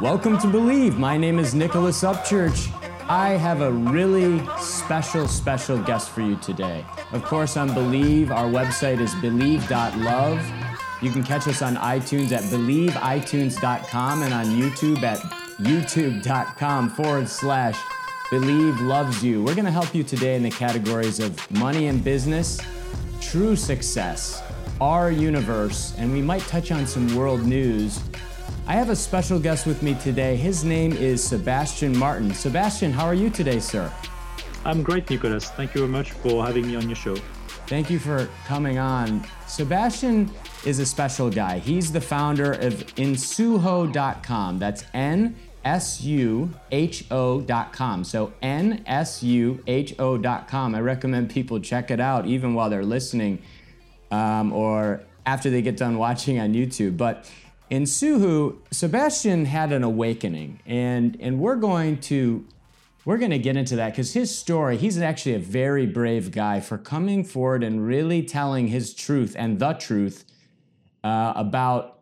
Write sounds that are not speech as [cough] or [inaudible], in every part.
Welcome to Believe. My name is Nicholas Upchurch. I have a really special, special guest for you today. Of course, on Believe, our website is believe.love. You can catch us on iTunes at believeitunes.com and on YouTube at youtube.com forward slash believe loves you. We're going to help you today in the categories of money and business, true success, our universe, and we might touch on some world news I have a special guest with me today. His name is Sebastian Martin. Sebastian, how are you today, sir? I'm great, Nicholas. Thank you very much for having me on your show. Thank you for coming on. Sebastian is a special guy. He's the founder of nsuho.com. That's N S U H O.com. So N S U H O.com. I recommend people check it out even while they're listening um, or after they get done watching on YouTube. But Nsuho, Sebastian had an awakening, and and we're going to we're going to get into that because his story. He's actually a very brave guy for coming forward and really telling his truth and the truth uh, about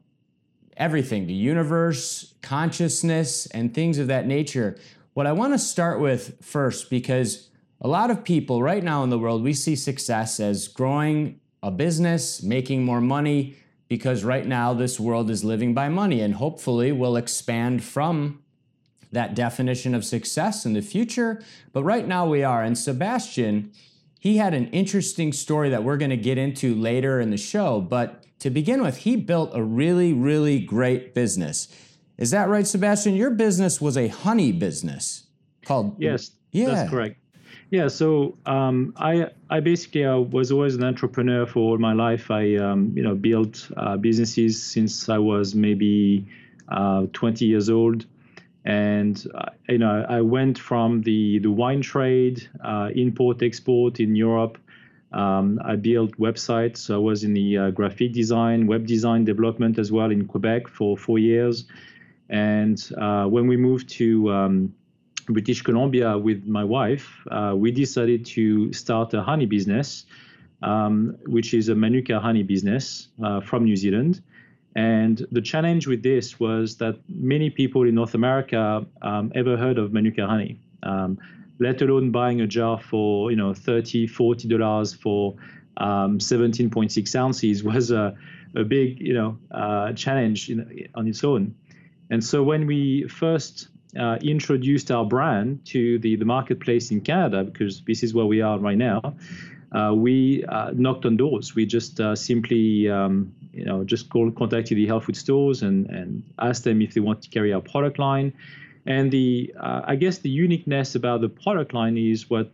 everything, the universe, consciousness, and things of that nature. What I want to start with first, because a lot of people right now in the world, we see success as growing a business, making more money because right now this world is living by money and hopefully will expand from that definition of success in the future. But right now we are. And Sebastian, he had an interesting story that we're going to get into later in the show. But to begin with, he built a really, really great business. Is that right, Sebastian? Your business was a honey business called. Yes, yeah. that's correct. Yeah, so um, I I basically uh, was always an entrepreneur for all my life. I um, you know built uh, businesses since I was maybe uh, 20 years old, and uh, you know I went from the the wine trade, uh, import export in Europe. Um, I built websites. So I was in the uh, graphic design, web design development as well in Quebec for four years, and when we moved to um, British Columbia with my wife, uh, we decided to start a honey business, um, which is a Manuka honey business uh, from New Zealand. And the challenge with this was that many people in North America um, ever heard of Manuka honey, um, let alone buying a jar for you know 30 40 dollars for um, 17.6 ounces [laughs] was a, a big you know uh, challenge in, on its own. And so when we first uh, introduced our brand to the, the marketplace in Canada, because this is where we are right now, uh, we uh, knocked on doors. We just uh, simply, um, you know, just called, contacted the health food stores and, and asked them if they want to carry our product line. And the, uh, I guess the uniqueness about the product line is what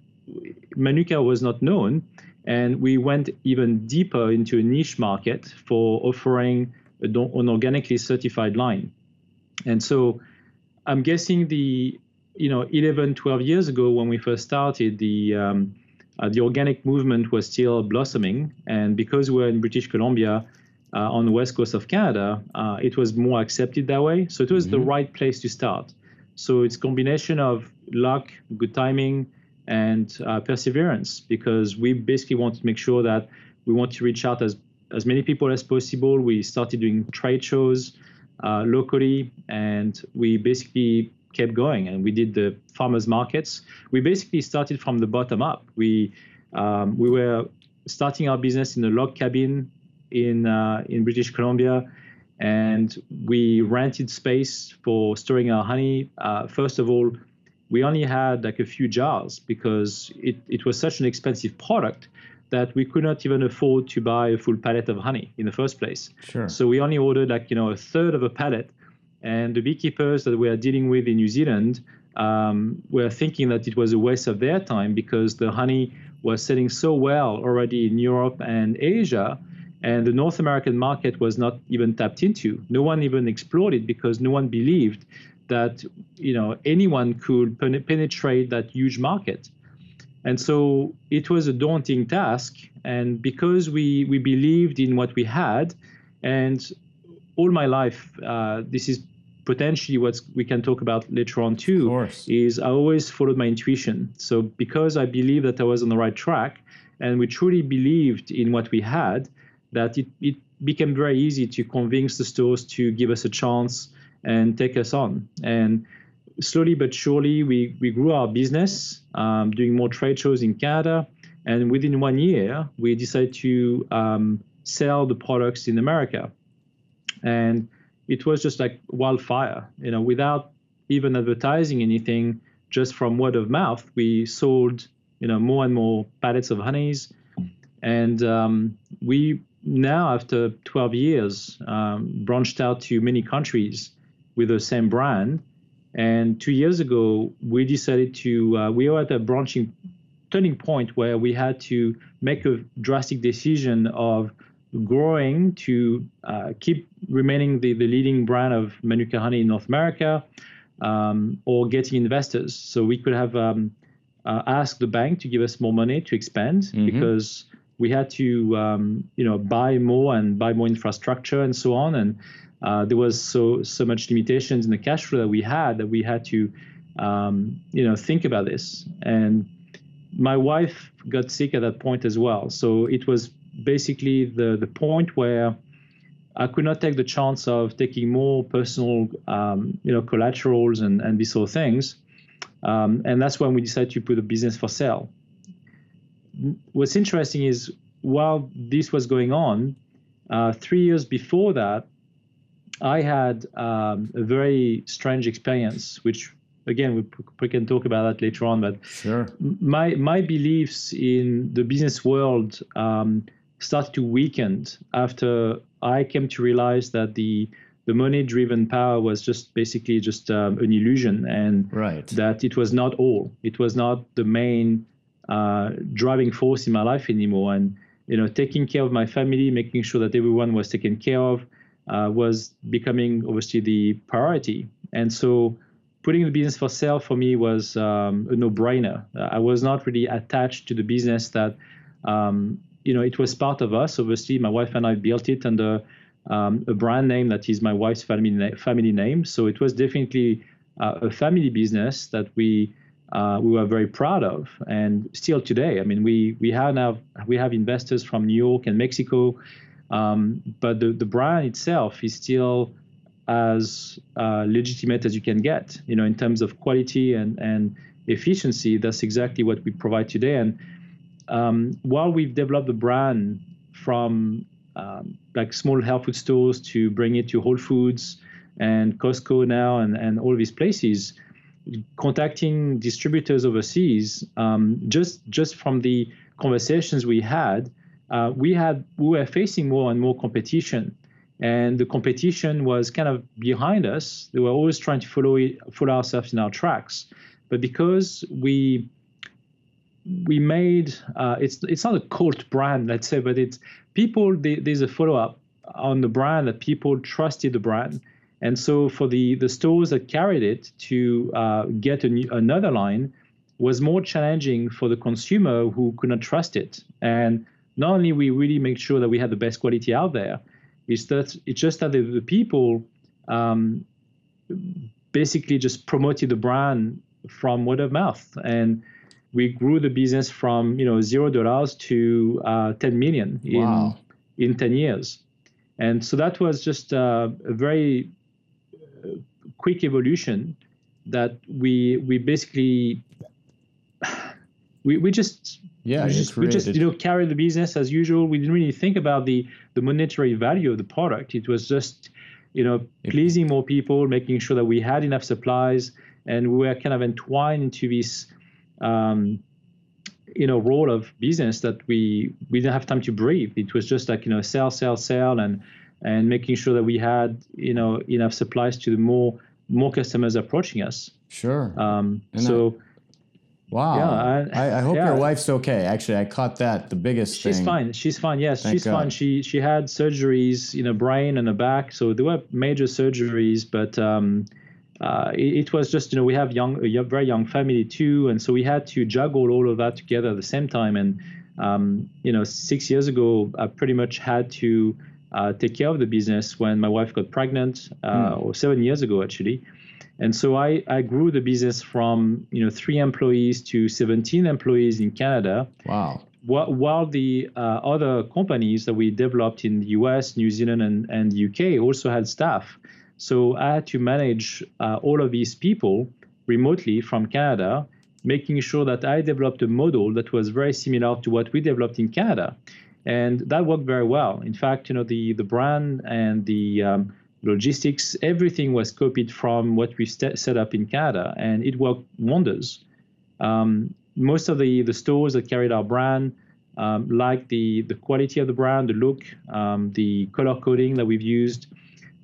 Manuka was not known. And we went even deeper into a niche market for offering an organically certified line. And so I'm guessing the you know 11, 12 years ago when we first started, the um, uh, the organic movement was still blossoming, and because we're in British Columbia. Uh, on the west coast of Canada, uh, it was more accepted that way. So it was mm-hmm. the right place to start. So it's combination of luck, good timing, and uh, perseverance because we basically want to make sure that we want to reach out as as many people as possible. We started doing trade shows uh, locally, and we basically kept going and we did the farmers markets. We basically started from the bottom up. We um, we were starting our business in a log cabin in uh, in British Columbia, and we rented space for storing our honey. Uh, first of all, we only had like a few jars because it, it was such an expensive product that we could not even afford to buy a full pallet of honey in the first place. Sure. So we only ordered like you know a third of a pallet, and the beekeepers that we are dealing with in New Zealand um, were thinking that it was a waste of their time because the honey was selling so well already in Europe and Asia, and the North American market was not even tapped into. No one even explored it because no one believed that you know anyone could penetrate that huge market. And so it was a daunting task. And because we, we believed in what we had, and all my life, uh, this is potentially what we can talk about later on too, is I always followed my intuition. So because I believed that I was on the right track, and we truly believed in what we had, that it, it became very easy to convince the stores to give us a chance and take us on. And slowly but surely, we, we grew our business, um, doing more trade shows in Canada. And within one year, we decided to um, sell the products in America. And it was just like wildfire, you know, without even advertising anything, just from word of mouth, we sold, you know, more and more pallets of honeys. And um, we now, after 12 years, um, branched out to many countries with the same brand. And two years ago, we decided to, uh, we were at a branching turning point where we had to make a drastic decision of growing to uh, keep remaining the, the leading brand of Manuka honey in North America um, or getting investors. So we could have um, uh, asked the bank to give us more money to expand mm-hmm. because we had to um, you know buy more and buy more infrastructure and so on and uh, there was so so much limitations in the cash flow that we had that we had to um, you know think about this. And my wife got sick at that point as well. So it was basically the the point where I could not take the chance of taking more personal um, you know collaterals and and these sort of things. Um, and that's when we decided to put a business for sale. What's interesting is while this was going on uh, three years before that I had um, a very strange experience, which again we, we, can talk about that later on. But sure. my my beliefs in the business world um, started to weaken after I came to realize that the the money-driven power was just basically just um, an illusion, and right. that it was not all. It was not the main uh, driving force in my life anymore. And you know, taking care of my family, making sure that everyone was taken care of, uh, was becoming obviously the priority. And so putting the business for sale for me was um, a no-brainer. I was not really attached to the business that, um, you know, it was part of us. Obviously, my wife and I built it under um, a brand name that is my wife's family na- family name. So it was definitely uh, a family business that we uh, we were very proud of, and still today. I mean, we we have now we have investors from New York and Mexico. Um, but the, the brand itself is still as uh, legitimate as you can get, you know, in terms of quality and, and efficiency. That's exactly what we provide today. And um, while we've developed the brand from um, like small health food stores to bring it to Whole Foods and Costco now and, and all these places, contacting distributors overseas, um, just just from the conversations we had, uh, we had we were facing more and more competition, and the competition was kind of behind us. They were always trying to follow it, follow ourselves in our tracks, but because we we made uh, it's it's not a cult brand, let's say, but it's people. They, there's a follow up on the brand that people trusted the brand. And so for the, the stores that carried it to uh, get new, another line was more challenging for the consumer who could not trust it. And not only we really make sure that we have the best quality out there, it's that it's just that the, the people um, basically just promoted the brand from word of mouth, and we grew the business from you know zero dollars to uh, 10 million in wow. in 10 years, and so that was just uh, a very uh, quick evolution that we we basically [sighs] we, we just yeah we just, we just you know carry the business as usual. We didn't really think about the the monetary value of the product. It was just you know pleasing more people making sure that we had enough supplies and we were kind of entwined into this um, you know role of business that we we didn't have time to breathe. It was just like you know sell sell sell and and making sure that we had you know enough supplies to the more more customers approaching us. Sure. Um, so Wow. Yeah, I, I hope yeah. your wife's okay. Actually, I caught that. The biggest she's thing. fine. She's fine. Yes, Thank she's God. fine. She she had surgeries in her brain and her back, so there were major surgeries. But um, uh, it, it, was just you know we have young a very young family too, and so we had to juggle all of that together at the same time. And um, you know, six years ago, I pretty much had to uh, take care of the business when my wife got pregnant, uh, mm. or seven years ago actually. And so I, I grew the business from you know three employees to 17 employees in Canada. Wow. While, while the uh, other companies that we developed in the US, New Zealand, and, and the UK also had staff. So I had to manage uh, all of these people remotely from Canada, making sure that I developed a model that was very similar to what we developed in Canada, and that worked very well. In fact, you know the the brand and the um, logistics, everything was copied from what we st- set up in Canada, and it worked wonders. Um, most of the the stores that carried our brand um, like the the quality of the brand, the look, um, the color coding that we've used,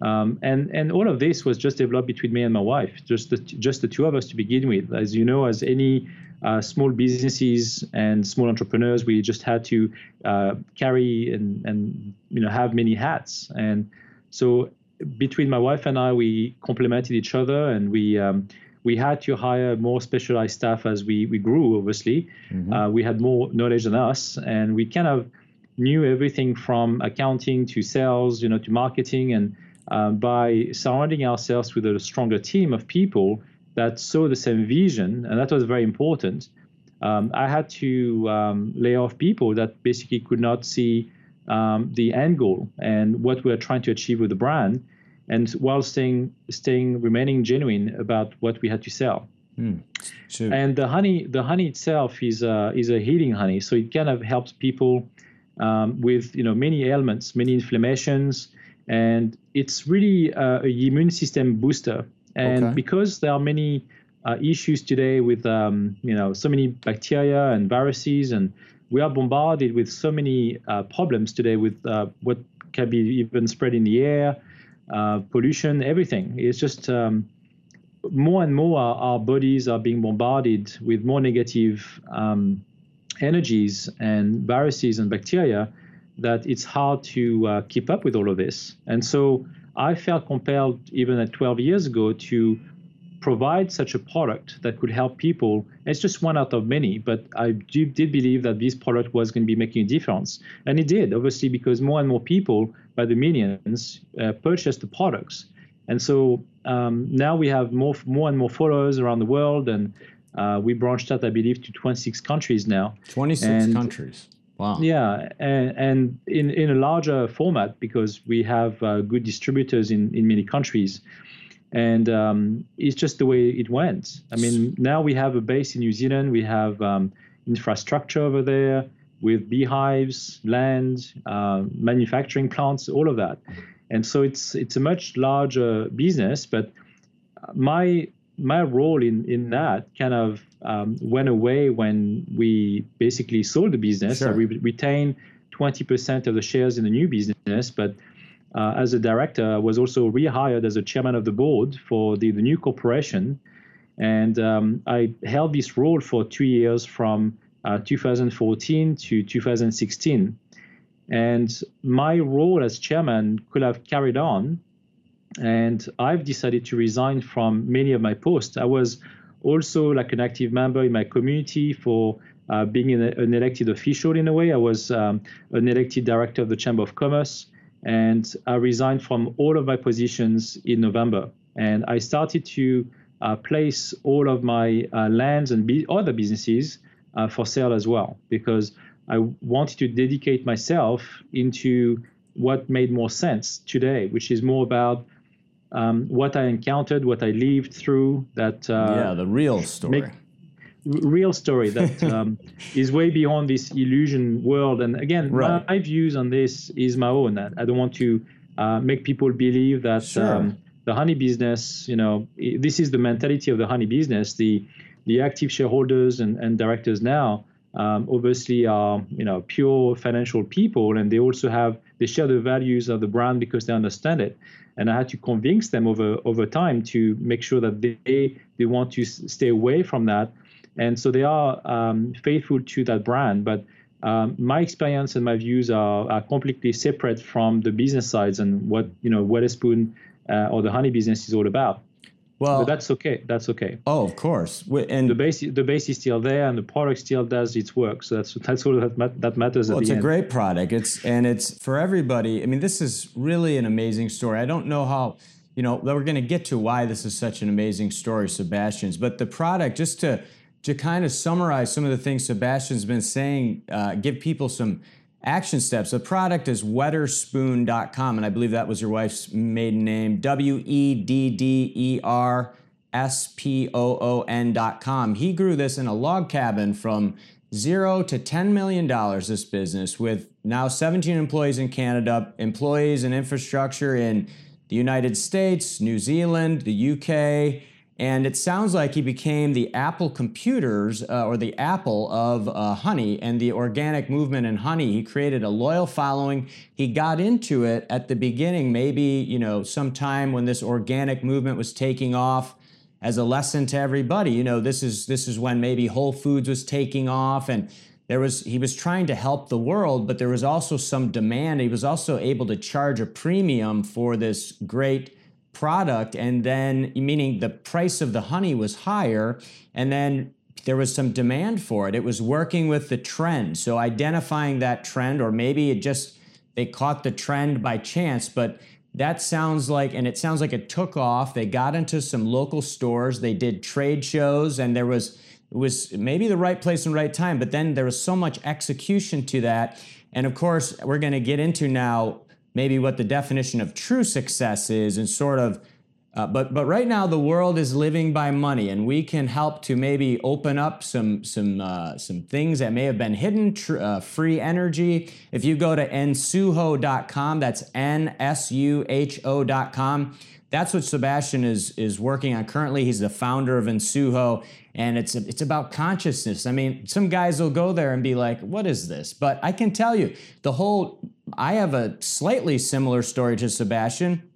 um, and and all of this was just developed between me and my wife, just the just the two of us to begin with. As you know, as any uh, small businesses and small entrepreneurs, we just had to uh, carry and and you know have many hats, and so between my wife and I, we complemented each other, and we um, we had to hire more specialized staff as we, we grew, obviously. Mm-hmm. Uh, we had more knowledge than us, and we kind of knew everything from accounting to sales, you know, to marketing. And uh, by surrounding ourselves with a stronger team of people that saw the same vision, and that was very important, um, I had to um, lay off people that basically could not see um, the end goal and what we we're trying to achieve with the brand and while staying staying remaining genuine about what we had to sell. Mm, sure. And the honey, the honey itself is a, is a healing honey, so it kind of helps people um, with you know many ailments, many inflammations, and it's really a, a immune system booster. And okay. because there are many uh, issues today with um, you know so many bacteria and viruses, and we are bombarded with so many uh, problems today with uh, what can be even spread in the air, uh, pollution, everything. It's just um, more and more our, bodies are being bombarded with more negative um, energies and viruses and bacteria that it's hard to uh, keep up with all of this. And so I felt compelled, even at 12 years ago, to provide such a product that could help people. It's just one out of many, but I did believe that this product was going to be making a difference. And it did, obviously, because more and more people, by the millions, uh, purchased the products. And so um, now we have more, more and more followers around the world, and uh, we branched out, I believe, to 26 countries now. 26 and, countries. Wow. Yeah, and, and in, in a larger format because we have uh, good distributors in, in many countries and um, it's just the way it went. I mean, now we have a base in New Zealand. We have um, infrastructure over there with beehives, land, uh, manufacturing plants, all of that. And so it's it's a much larger business. But my my role in in that kind of um, went away when we basically sold the business. Sure. So we retained 20% of the shares in the new business, but uh, as a director, I was also rehired as a chairman of the board for the, the new corporation. And um, I held this role for two years from uh, 2014 to 2016. And my role as chairman could have carried on. And I've decided to resign from many of my posts. I was also like an active member in my community for uh, being an, an, elected official in a way. I was um, an elected director of the Chamber of Commerce and I resigned from all of my positions in November. And I started to uh, place all of my uh, lands and be- other businesses uh, for sale as well because I wanted to dedicate myself into what made more sense today, which is more about um, what I encountered, what I lived through. That uh, yeah, the real story. Make, real story that [laughs] um, is way beyond this illusion world. And again, right. my, views on this is my own. I don't want to uh, make people believe that sure. um, the honey business, you know, this is the mentality of the honey business. The the active shareholders and, and directors now um, obviously are you know pure financial people, and they also have they share the values of the brand because they understand it. And I had to convince them over over time to make sure that they they want to stay away from that and so they are um, faithful to that brand. But um, my experience and my views are, are, completely separate from the business sides and what you know Wedderspoon uh, or the honey business is all about. Well, but that's okay. That's okay. Oh, of course. And the base, the base is still there, and the product still does its work. So that's that's all that, that matters. Well, it's a end. great product. It's and it's for everybody. I mean, this is really an amazing story. I don't know how you know we're going to get to why this is such an amazing story, Sebastian's. But the product, just to to kind of summarize some of the things Sebastian's been saying, uh, give people some action steps. The product is wedderspoon.com, and I believe that was your wife's maiden name W E D D E R S P O O N.com. He grew this in a log cabin from zero to $10 million, this business, with now 17 employees in Canada, employees and infrastructure in the United States, New Zealand, the UK, and it sounds like he became the Apple computers uh, or the Apple of uh, honey and the organic movement in honey. He created a loyal following. He got into it at the beginning, maybe, you know, sometime when this organic movement was taking off as a lesson to everybody. You know, this is this is when maybe Whole Foods was taking off and there was he was trying to help the world, but there was also some demand. He was also able to charge a premium for this great product and then meaning the price of the honey was higher and then there was some demand for it. It was working with the trend. So identifying that trend or maybe it just they caught the trend by chance, but that sounds like, and it sounds like it took off. They got into some local stores, they did trade shows, and there was it was maybe the right place and right time, but then there was so much execution to that. And of course, we're going to get into now maybe what the definition of true success is and sort of uh, but but right now the world is living by money, and we can help to maybe open up some some uh, some things that may have been hidden. Tr- uh, free energy. If you go to nsuho.com, that's n s u h o.com. That's what Sebastian is is working on currently. He's the founder of Nsuho, and it's it's about consciousness. I mean, some guys will go there and be like, "What is this?" But I can tell you, the whole. I have a slightly similar story to Sebastian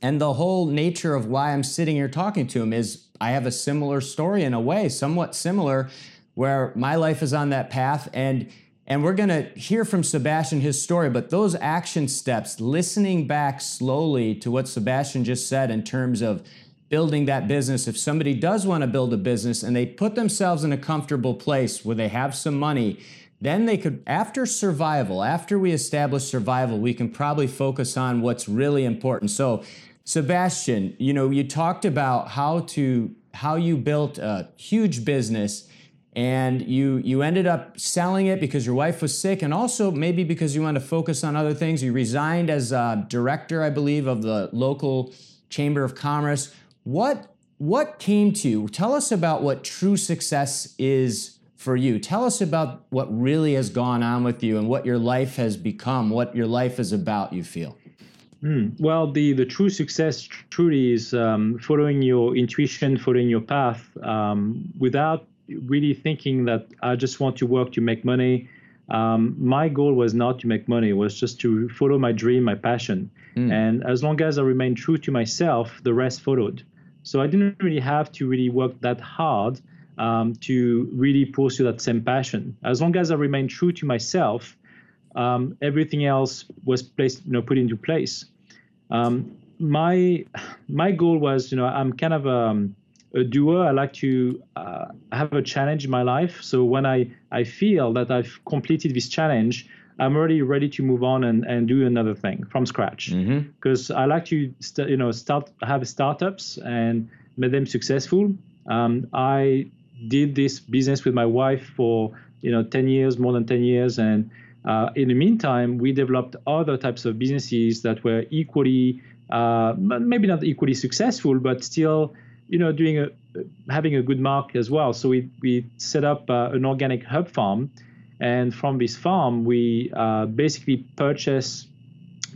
and the whole nature of why I'm sitting here talking to him is I have a similar story in a way, somewhat similar, where my life is on that path. And and we're going to hear from Sebastian his story, but those action steps, listening back slowly to what Sebastian just said in terms of building that business. If somebody does want to build a business and they put themselves in a comfortable place where they have some money, then they could, after survival, after we establish survival, we can probably focus on what's really important. So, Sebastian, you know, you talked about how to how you built a huge business and you you ended up selling it because your wife was sick and also maybe because you wanted to focus on other things. You resigned as a director, I believe, of the local chamber of commerce. What what came to you? Tell us about what true success is for you. Tell us about what really has gone on with you and what your life has become, what your life is about, you feel. Mm. Well, the, the true success truly is um, following your intuition, following your path, um, without really thinking that I just want to work to make money. Um, my goal was not to make money; it was just to follow my dream, my passion. Mm. And as long as I remained true to myself, the rest followed. So I didn't really have to really work that hard um, to really pursue that same passion. As long as I remained true to myself, um, everything else was placed, you know, put into place. Um, my my goal was, you know, I'm kind of a, um, a doer. I like to uh, have a challenge in my life. So when I I feel that I've completed this challenge, I'm already ready to move on and, and do another thing from scratch. Because mm-hmm. I like to st- you know start have startups and make them successful. Um, I did this business with my wife for you know 10 years, more than 10 years, and uh, in the meantime, we developed other types of businesses that were equally, uh, maybe not equally successful, but still, you know, doing a having a good mark as well. So we we set up uh, an organic herb farm, and from this farm, we uh, basically purchased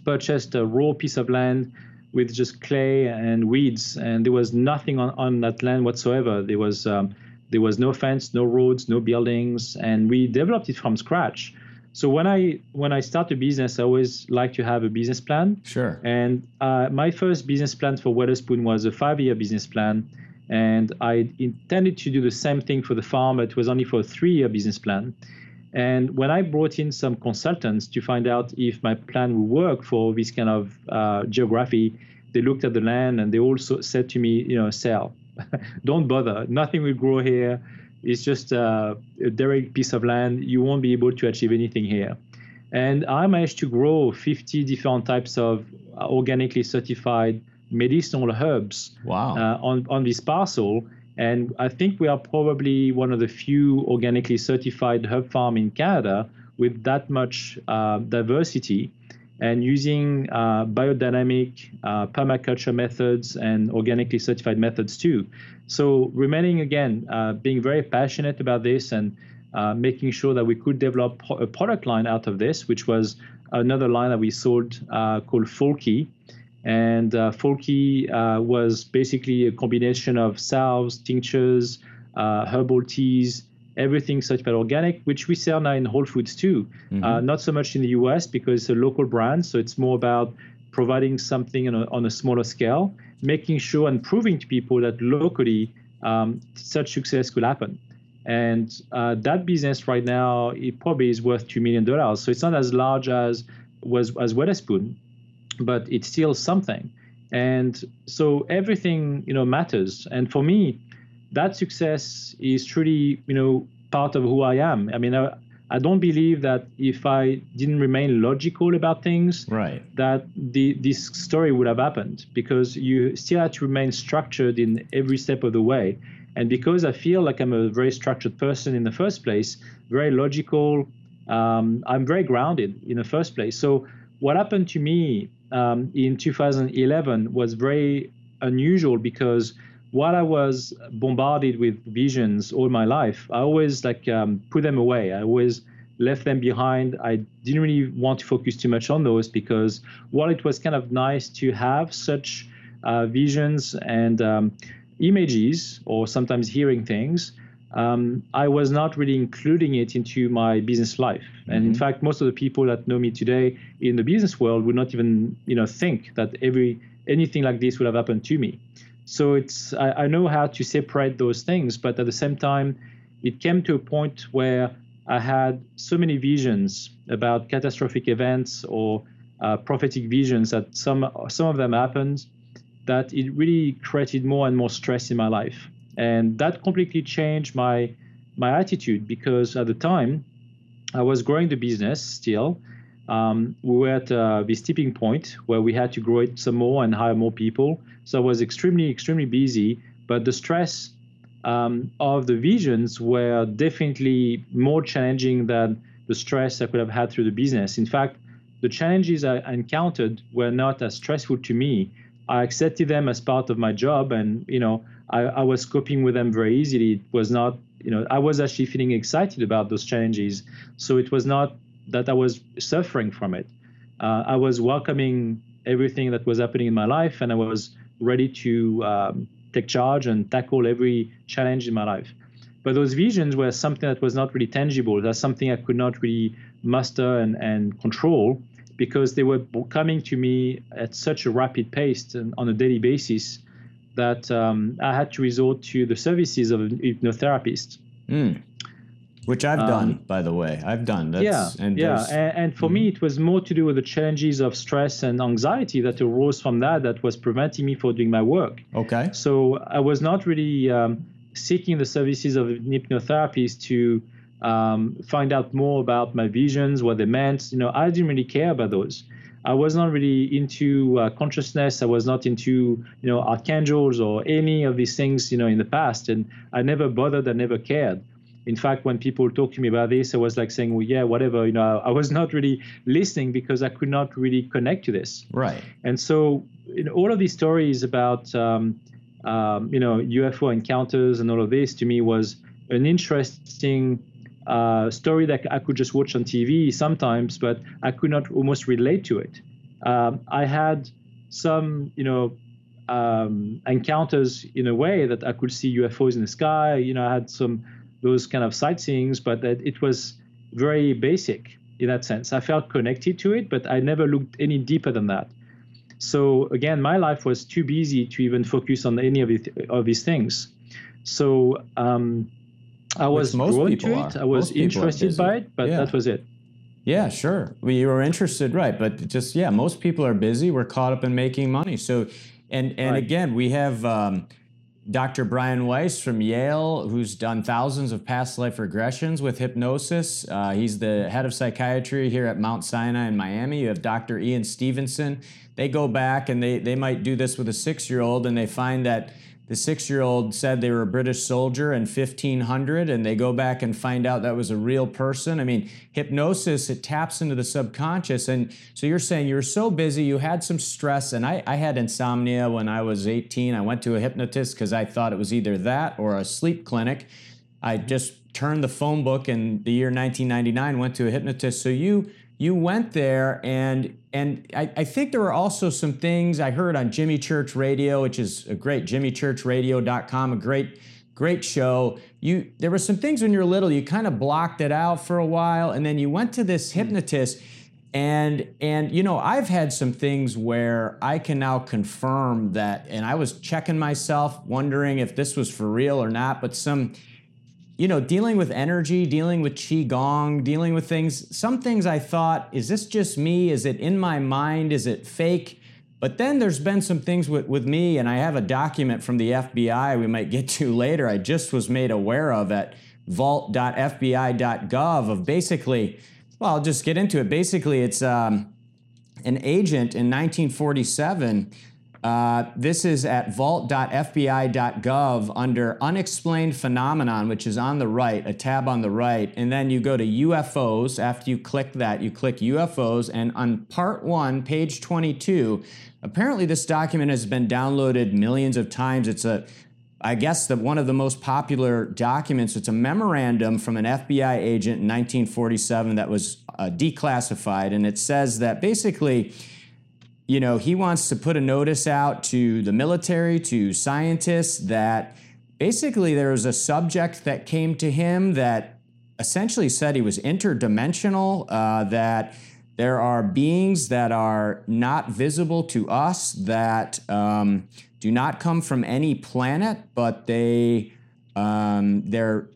purchased a raw piece of land with just clay and weeds, and there was nothing on, on that land whatsoever. There was um, there was no fence, no roads, no buildings, and we developed it from scratch. So when I when I start a business, I always like to have a business plan. Sure. And uh, my first business plan for Wedderspoon was a five-year business plan, and I intended to do the same thing for the farm. It was only for a three-year business plan. And when I brought in some consultants to find out if my plan would work for this kind of uh, geography, they looked at the land and they also said to me, you know, sell, [laughs] don't bother, nothing will grow here it's just a direct piece of land. You won't be able to achieve anything here. And I managed to grow 50 different types of organically certified medicinal herbs wow. uh, on, on this parcel. And I think we are probably one of the few organically certified herb farm in Canada with that much uh, diversity and using uh, biodynamic uh, permaculture methods and organically certified methods too. So remaining again, uh, being very passionate about this and uh, making sure that we could develop a product line out of this, which was another line that we sold uh, called Folky. And uh, Folky was basically a combination of salves, tinctures, herbal teas, everything certified organic, which we sell now in Whole Foods too. Mm-hmm. Uh, not so much in the US because it's a local brand, so it's more about providing something on a, on a smaller scale, making sure and proving to people that locally um, such success could happen. And uh, that business right now, it probably is worth two million dollars. So it's not as large as was as Wedderspoon, but it's still something. And so everything you know matters. And for me, that success is truly, you know, part of who I am. I mean, I, I don't believe that if I didn't remain logical about things, right, that the this story would have happened because you still have to remain structured in every step of the way. And because I feel like I'm a very structured person in the first place, very logical, um, I'm very grounded in the first place. So what happened to me um, in 2011 was very unusual because while I was bombarded with visions all my life, I always like um, put them away. I always left them behind. I didn't really want to focus too much on those because while it was kind of nice to have such uh, visions and um, images or sometimes hearing things, um, I was not really including it into my business life. And mm-hmm. in fact, most of the people that know me today in the business world would not even, you know, think that every anything like this would have happened to me. So it's I, I know how to separate those things, but at the same time, it came to a point where I had so many visions about catastrophic events or uh, prophetic visions that some some of them happened that it really created more and more stress in my life. And that completely changed my my attitude because at the time I was growing the business still um, we were at uh, this tipping point where we had to grow it some more and hire more people. So I was extremely, extremely busy. But the stress um, of the visions were definitely more challenging than the stress I could have had through the business. In fact, the challenges I encountered were not as stressful to me. I accepted them as part of my job, and you know, I, I was coping with them very easily. It was not, you know, I was actually feeling excited about those challenges. So it was not that I was suffering from it. Uh, I was welcoming everything that was happening in my life, and I was ready to um, take charge and tackle every challenge in my life. But those visions were something that was not really tangible. That's something I could not really master and, and control because they were coming to me at such a rapid pace and on a daily basis that um, I had to resort to the services of an hypnotherapist. Mm. Which I've um, done, by the way. I've done. That's, yeah, and yeah. And, and, for mm-hmm. me, it was more to do with the challenges of stress and anxiety that arose from that that was preventing me from doing my work. Okay. So I was not really um, seeking the services of an hypnotherapist to um, find out more about my visions, what they meant. You know, I didn't really care about those. I was not really into uh, consciousness. I was not into, you know, archangels or any of these things, you know, in the past. And I never bothered. I never cared in fact, when people talk to me about this, I was like saying, well, yeah, whatever. You know, I was [laughs] not really listening because I could not really connect to this. Right. And so, in all of these stories about, um, um, you know, UFO encounters and all of this to me was an interesting uh, story that I could just watch on TV sometimes, but I could not almost relate to it. Um, I had some, you know, um, encounters in a way that I could see UFOs in the sky. You know, I had some those kind of sightseeings, but that it was very basic in that sense. I felt connected to it, but I never looked any deeper than that. So again, my life was too busy to even focus on any of, it, of these things. So um, I was drawn to it. I was interested by it, but yeah. that was it. Yeah, sure. Well, you were interested, right? But just yeah, most people are busy. We're caught up in making money. So, and and right. again, we have. Um, Dr. Brian Weiss from Yale, who's done thousands of past life regressions with hypnosis. Uh, he's the head of psychiatry here at Mount Sinai in Miami. You have Dr. Ian Stevenson. They go back and they, they might do this with a six year old and they find that the six year old said they were a British soldier in 1500 and they go back and find out that was a real person. I mean, hypnosis, it taps into the subconscious. And so you're saying you were so busy, you had some stress. And I, I had insomnia when I was 18. I went to a hypnotist because I thought it was either that or a sleep clinic. I just turned the phone book in the year 1999, went to a hypnotist. So you you went there and and I, I, think there were also some things I heard on Jimmy Church Radio, which is a great jimmychurchradio.com, a great great show. You there were some things when you were little, you kind of blocked it out for a while, and then you went to this hmm. hypnotist. And and you know, I've had some things where I can now confirm that, and I was checking myself, wondering if this was for real or not, but some you know, dealing with energy, dealing with qigong, dealing with things. Some things I thought, is this just me? Is it in my mind? Is it fake? But then there's been some things with, with me, and I have a document from the FBI we might get to [laughs] later. I just was made aware of at vault.fbi.gov of basically, well, I'll just get into it. Basically, it's um, an agent in 1947 uh, this is at vault.fbi.gov under unexplained phenomenon, which is on the right, a tab on the right. And then you go to UFOs. After you click that, you click UFOs. And on part one, page 22, apparently this document has been downloaded millions of times. It's a I guess that one of the most popular documents. It's a memorandum from an FBI agent in 1947 that was uh, declassified, and it says that basically you know, he wants to put a notice out to the military, to scientists that basically there was a subject that came to him that essentially said he was interdimensional, uh, that there are beings that are not visible to us, that um, do not come from any planet, but they um, they're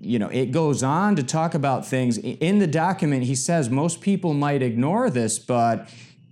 you know, it goes on to talk about things. In the document, he says most people might ignore this, but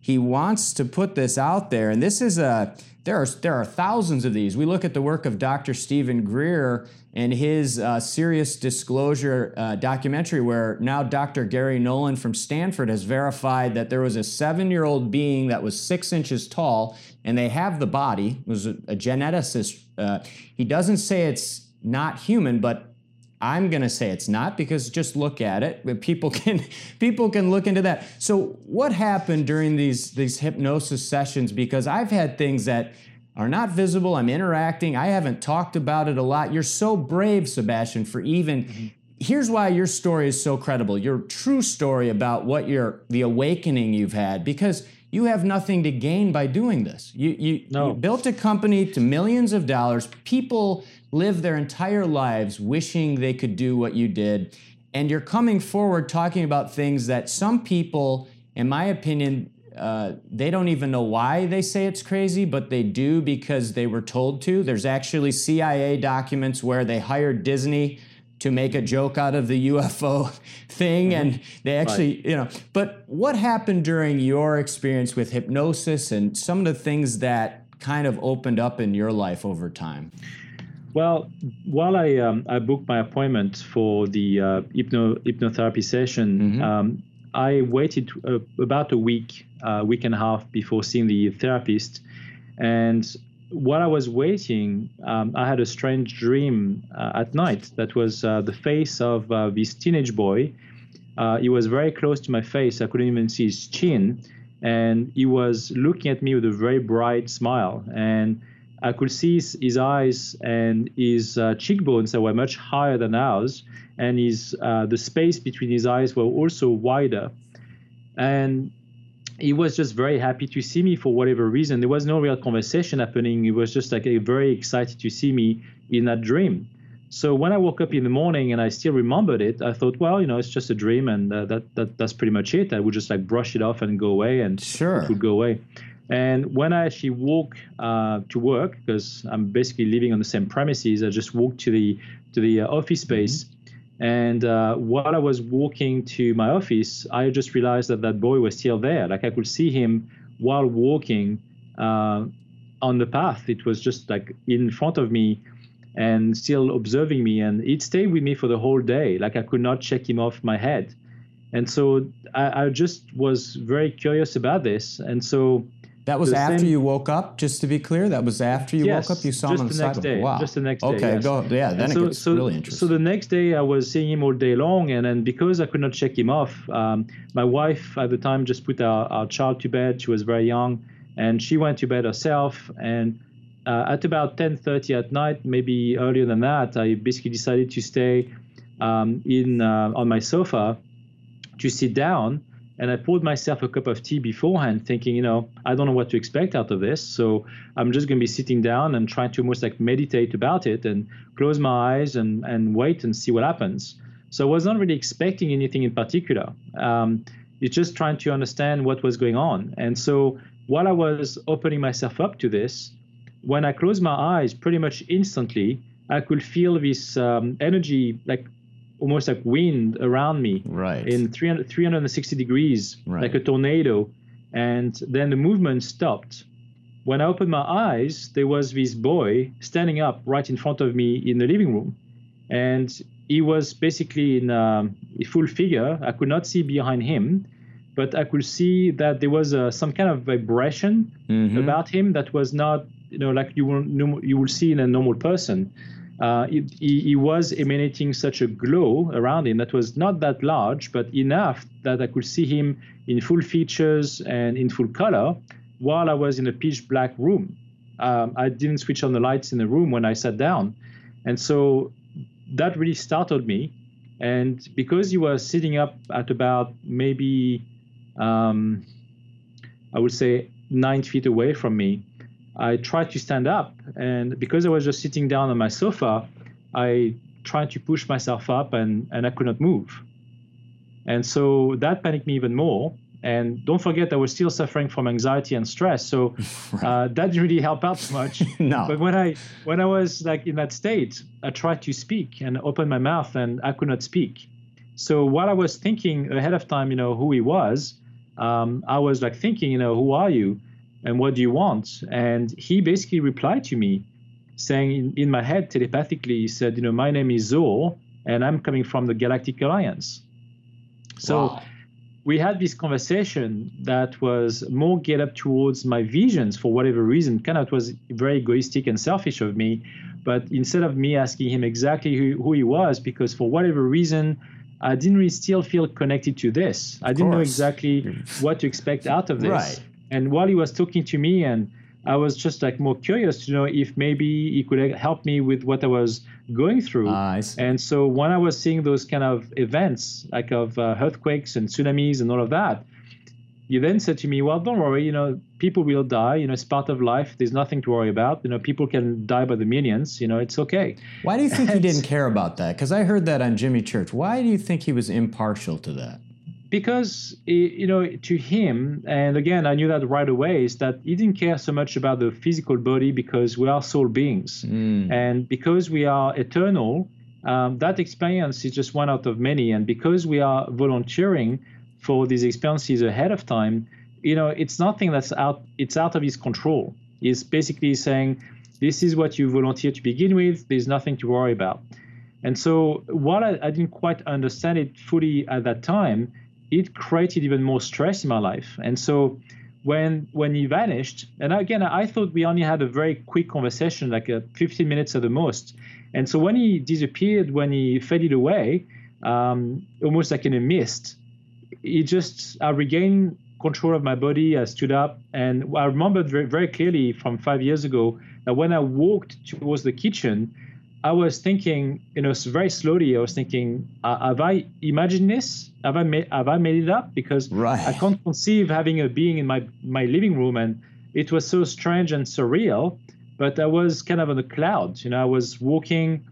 he wants to put this out there. And this is a there are there are thousands of these. We look at the work of Dr. Stephen Greer and his uh, Sirius Disclosure uh, documentary, where now Dr. Garry Nolan from Stanford has verified that there was a seven-year-old being that was six inches tall, and they have the body. It was a, a geneticist. Uh, he doesn't say it's not human, but I'm going to say it's not because just look at it. People [laughs] can people can look into that. So what happened during these these hypnosis sessions because I've had things that are not visible. I'm interacting. I haven't talked about it a lot. You're so brave, Sebastian, for even mm-hmm. Here's why your story is so credible. Your true story about what your the awakening you've had because you have nothing to gain by doing this. You you, no. you built a company to millions of dollars. People live their entire lives wishing they could do what you did. And you're coming forward talking about things that some people, in my opinion, uh, they don't even know why they say it's crazy, but they do because they were told to. There's actually CIA documents where they hired Disney to make a joke out of the UFO [laughs] thing. Mm-hmm. And they actually, right. you know, but what happened during your experience with hypnosis and some of the things that kind of opened up in your life over time? Well, while I um, I booked my appointment for the uh, hypno hypnotherapy session, mm-hmm. um, I waited uh, about a week, uh, week and a half before seeing the therapist, and while I was waiting, um, I had a strange dream uh, at night that was uh, the face of uh, this teenage boy. he was very close to my face; I couldn't even see his chin, and he was looking at me with a very bright smile and I could see his, his eyes and his uh, cheekbones that were much higher than ours, and his uh, the space between his eyes were also wider. And he was just very happy to see me for whatever reason. There was no real conversation happening. He was just like very excited to see me in that dream. So when I woke up in the morning and I still remembered it, I thought, well, you know, it's just a dream, and uh, that, that that's pretty much it. I would just like brush it off and go away, and sure. it would go away. And when I actually walk uh, to work, because I'm basically living on the same premises, I just walk to the to the uh, office mm-hmm. space. Mm-hmm. And uh, while I was walking to my office, I just realized that that boy was still there. Like I could see him while walking uh, on the path. It was just like in front of me and still observing me. And it stayed with me for the whole day. Like I could not check him off my head. And so I, I just was very curious about this. And so That was the after same- you woke up. Just to be clear, that was after you Yes, woke up. You saw him on the, the next day, Wow. just the next day, Okay, yes. go. Yeah, then And it so, gets so, really interesting. So the next day, I was seeing him all day long, and then because I could not check him off, um, my wife at the time just put our, our child to bed. She was very young, and she went to bed herself. And uh, at about 10:30 at night, maybe earlier than that, I basically decided to stay um, in uh, on my sofa to sit down and I poured myself a cup of tea beforehand, thinking, you know, I don't know what to expect out of this. So I'm just going to be sitting down and trying to almost like meditate about it and close my eyes and, and wait and see what happens. So I was not really expecting anything in particular. Um, it's just trying to understand what was going on. And so while I was opening myself up to this, when I closed my eyes, pretty much instantly, I could feel this um, energy, like almost like wind around me right. in 300, 360 degrees, Right. like a tornado. And then the movement stopped. When I opened my eyes, there was this boy standing up right in front of me in the living room. And he was basically in um, a full figure. I could not see behind him, but I could see that there was uh, some kind of vibration Mhm. about him that was not, you know, like you will you will see in a normal person. Uh, he, he was emanating such a glow around him that was not that large, but enough that I could see him in full features and in full color, while I was in a pitch black room. Um, I didn't switch on the lights in the room when I sat down, and so that really startled me. And because he was sitting up at about maybe, um, I would say, nine feet away from me, I tried to stand up. And because I was just sitting down on my sofa, I tried to push myself up and, and I could not move. And so that panicked me even more. And don't forget, I was still suffering from anxiety and stress. So [laughs] uh, that didn't really help out much. [laughs] no. But when I when I was like in that state, I tried to speak and open my mouth, and I could not speak. So while I was thinking ahead of time, you know, who he was, um, I was like thinking, you know, who are you, and what do you want? And he basically replied to me, saying in, in my head telepathically, he said, you know, my name is Zor, and I'm coming from the Galactic Alliance. So Wow. we had this conversation that was more geared up towards my visions for whatever reason. Kind of it was very egoistic and selfish of me. But instead of me asking him exactly who, who he was, because for whatever reason, I didn't really still feel connected to this. I didn't know exactly mm. what to expect out of this. Right. And while he was talking to me, and I was just like more curious to know if maybe he could help me with what I was going through. Ah, And so when I was seeing those kind of events, like of uh, earthquakes and tsunamis and all of that, he then said to me, "Well, don't worry. You know, people will die. You know, it's part of life. There's nothing to worry about. You know, people can die by the millions. You know, it's okay." Why do you think he [laughs] didn't care about that? Because I heard that on Jimmy Church. Why do you think he was impartial to that? Because you know to him and again i knew that right away is that he didn't care so much about the physical body because we are soul beings. Mm. and because we are eternal um, that experience is just one out of many. And because we are volunteering for these experiences ahead of time you know it's nothing that's out it's out of his control. He's basically saying this is what you volunteer to begin with. There's nothing to worry about. And so while I, I didn't quite understand it fully at that time it created even more stress in my life. And so when when he vanished, and again, I thought we only had a very quick conversation, like uh, 15 minutes at the most. And so when he disappeared, when he faded away, um, almost like in a mist, it just I regained control of my body. I stood up, and I remembered very, very clearly from five years ago that when I walked towards the kitchen, I was thinking, you know, very slowly. I was thinking, uh, have I imagined this? Have I made have I made it up? Because Right. I can't conceive having a being in my my living room, and it was so strange and surreal. But I was kind of on a cloud. You know, I was walking,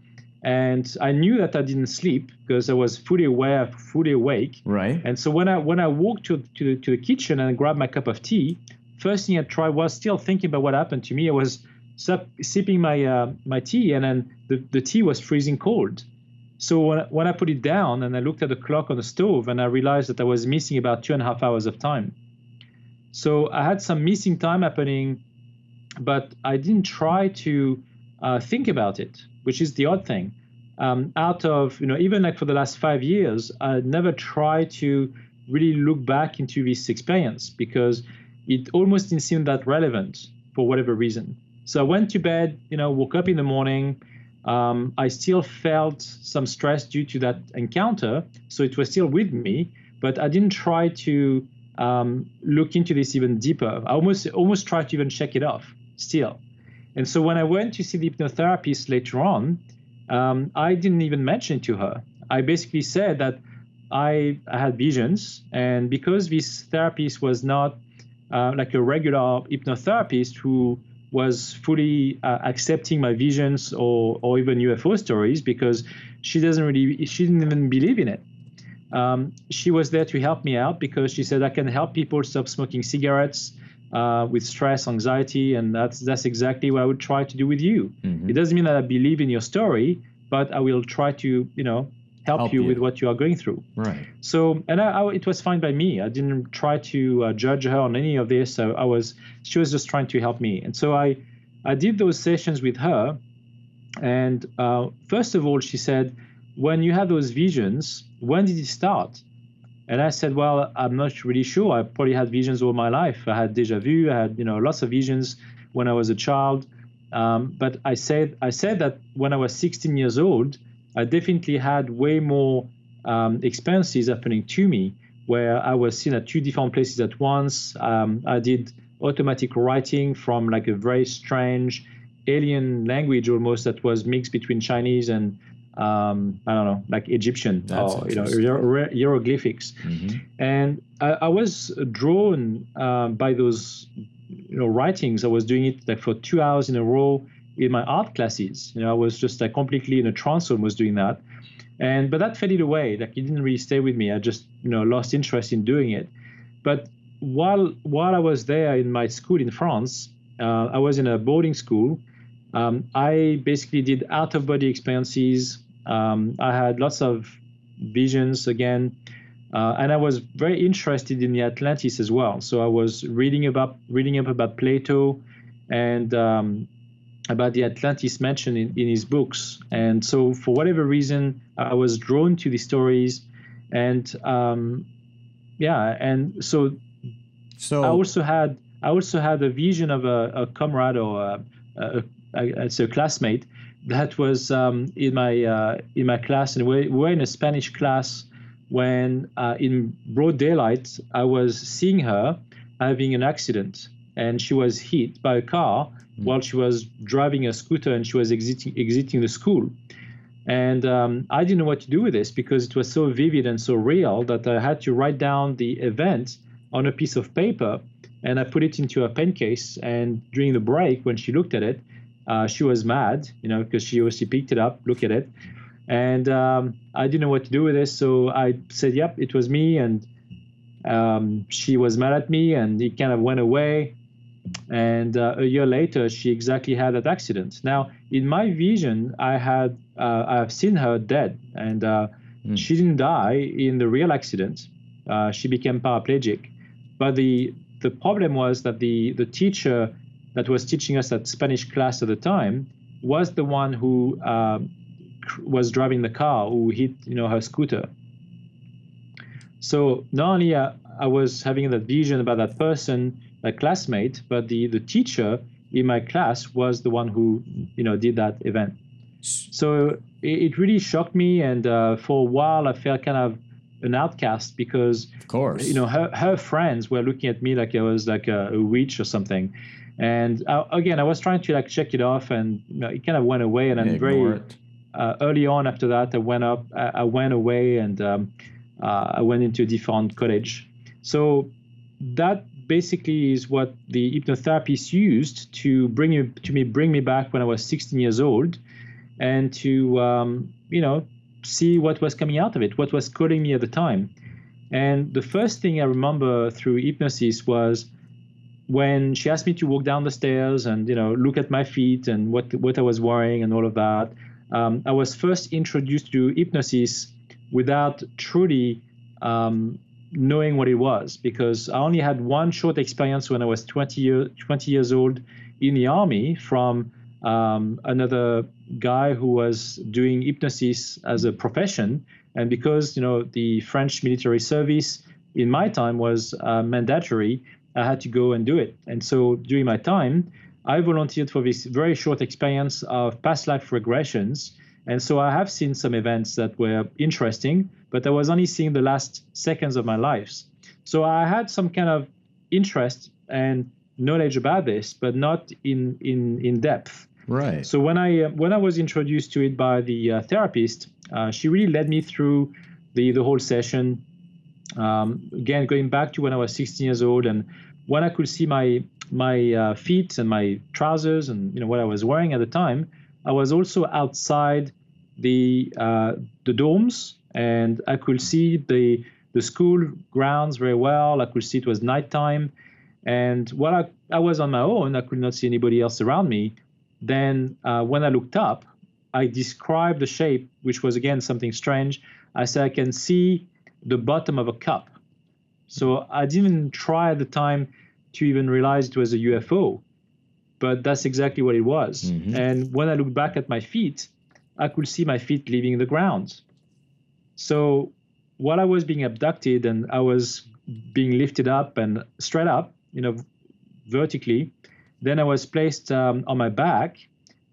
and I knew that I didn't sleep because I was fully aware, fully awake. Right. And so when I when I walked to to, to the kitchen and grabbed my cup of tea, first thing I tried was still thinking about what happened to me. I was sup, sipping my uh, my tea, and then the, the tea was freezing cold. So when, when I put it down and I looked at the clock on the stove, and I realized that I was missing about two and a half hours of time. So I had some missing time happening, but I didn't try to uh, think about it, which is the odd thing. Um, out of you know, even like for the last five years, I never tried to really look back into this experience because it almost didn't seem that relevant for whatever reason. So I went to bed, you know, woke up in the morning. Um, I still felt some stress due to that encounter, so it was still with me, but I didn't try to um, look into this even deeper. I almost almost tried to even check it off still. And so when I went to see the hypnotherapist later on, um, I didn't even mention it to her. I basically said that I, I had visions, and because this therapist was not uh, like a regular hypnotherapist who was fully uh, accepting my visions or, or even UFO stories because she doesn't really, she didn't even believe in it. Um, she was there to help me out because she said I can help people stop smoking cigarettes uh, with stress, anxiety, and that's that's exactly what I would try to do with you. Mm-hmm. It doesn't mean that I believe in your story, but I will try to, you know, help, help you, you, with what you are going through. Right. So, and I, I, it was fine by me. I didn't try to uh, judge her on any of this. So I was, she was just trying to help me. And so I, I did those sessions with her. And uh, first of all, she said, when you had those visions, when did it start? And I said, well, I'm not really sure. I probably had visions all my life. I had deja vu. I had, you know, lots of visions when I was a child. Um, but I said, I said that when I was 16 years old, I definitely had way more um, experiences happening to me where I was seen at two different places at once. Um, I did automatic writing from like a very strange alien language almost that was mixed between Chinese and um, I don't know, like Egyptian That's or you know hieroglyphics. Mm-hmm. And I, I, was drawn um, by those you know writings. I was doing it like for two hours in a row in my art classes. You know, I was just like completely in a trance was doing that. And but that faded away. Like it didn't really stay with me. I just you know lost interest in doing it. But while while I was there in my school in France, uh, I was in a boarding school. Um, I basically did out of body experiences. Um, I had lots of visions again, uh, and I was very interested in the Atlantis as well. So I was reading about reading up about Plato, and um, about the Atlantis mentioned in, in his books. And so, for whatever reason, I was drawn to the stories. And um, yeah, and so, so I also had I also had a vision of a, a comrade or a, a, a, a, classmate that was um, in my uh, in my class, and we were in a Spanish class when uh, in broad daylight I was seeing her having an accident, and she was hit by a car mm. while she was driving a scooter and she was exiting exiting the school. And um, I didn't know what to do with this because it was so vivid and so real that I had to write down the event on a piece of paper and I put it into a pen case. And during the break, when she looked at it, uh, she was mad, you know, because she she picked it up, looked at it, and um, I didn't know what to do with this. So I said, "Yep, it was me," and um, she was mad at me, and it kind of went away. And uh, a year later, she exactly had that accident. Now, in my vision, I had uh, I've seen her dead, and uh, mm. she didn't die in the real accident. Uh, she became paraplegic, but the the problem was that the the teacher that was teaching us that Spanish class at the time was the one who um, was driving the car who hit you know her scooter. So not only uh, I was having that vision about that person a classmate, but the, the teacher in my class was the one who, you know, did that event. So it, it really shocked me, and uh, for a while I felt kind of an outcast because, of course, you know, her her friends were looking at me like I was like a, a witch or something. And uh, again, I was trying to like check it off, and you know, it kind of went away. And I'm very uh, early on after that, I went up, I, I went away, and um, uh, I went into a different college. So that basically is what the hypnotherapist used to bring me to me bring me back when I was 16 years old, and to um, you know see what was coming out of it, what was calling me at the time. And the first thing I remember through hypnosis was when she asked me to walk down the stairs and you know look at my feet and what what I was wearing and all of that. Um, I was first introduced to hypnosis without truly um, knowing what it was because I only had one short experience when I was 20, year, 20 years old in the army from um, another guy who was doing hypnosis as a profession. And because you know the French military service in my time was uh, mandatory, I had to go and do it. And so during my time, I volunteered for this very short experience of past life regressions. And so I have seen some events that were interesting, but I was only seeing the last seconds of my lives. So I had some kind of interest and knowledge about this, but not in in in depth. Right. So when I uh, when I was introduced to it by the uh, therapist, uh, she really led me through the the whole session. Um, again, going back to when I was 16 years old, and when I could see my my uh, feet and my trousers and you know what I was wearing at the time, I was also outside the uh, the dorms, and I could see the the school grounds very well. I could see it was nighttime, and while I, I was on my own, I could not see anybody else around me. Then uh, when I looked up, I described the shape, which was again something strange. I said I can see the bottom of a cup. So I didn't try at the time to even realize it was a UFO, but that's exactly what it was. Mm-hmm. And when I looked back at my feet, I could see my feet leaving the ground. So while I was being abducted and I was being lifted up and straight up, you know, vertically, then I was placed um, on my back,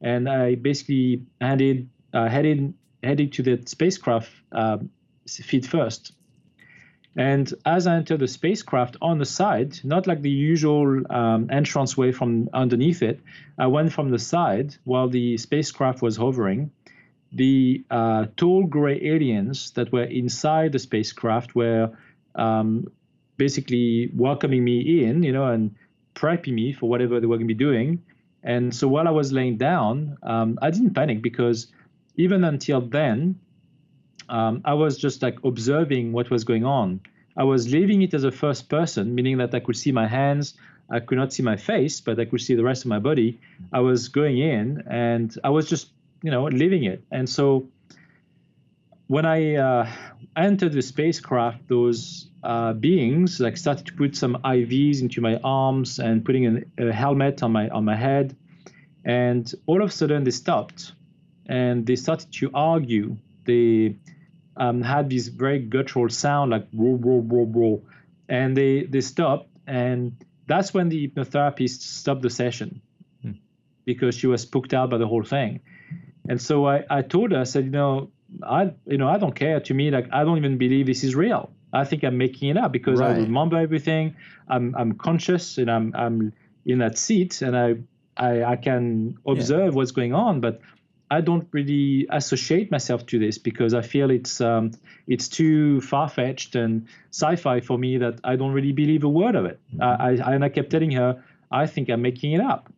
and I basically headed uh, headed headed to the spacecraft uh, feet first. And as I entered the spacecraft on the side, not like the usual um, entrance way from underneath it, I went from the side while the spacecraft was hovering. The uh, tall gray aliens that were inside the spacecraft were um, basically welcoming me in, you know, and prepping me for whatever they were going to be doing. And so while I was laying down, um, I didn't panic because even until then, um, I was just like observing what was going on. I was leaving it as a first person, meaning that I could see my hands, I could not see my face, but I could see the rest of my body. I was going in and I was just, you know, living it. And so when I uh, entered the spacecraft, those uh, beings like started to put some IVs into my arms and putting an, a helmet on my on my head, and all of a sudden they stopped, and they started to argue. They um, had this very guttural sound like roar roar roar roar, and they they stopped, and that's when the hypnotherapist stopped the session hmm. because she was spooked out by the whole thing. And so I, I told her, I said, you know, I you know I don't care. To me, like I don't even believe this is real. I think I'm making it up because right. I remember everything. I'm I'm conscious and I'm I'm in that seat and I I, I can observe yeah. what's going on, but I don't really associate myself to this because I feel it's um, it's too far fetched and sci-fi for me that I don't really believe a word of it. Mm-hmm. I, I, and I kept telling her I think I'm making it up.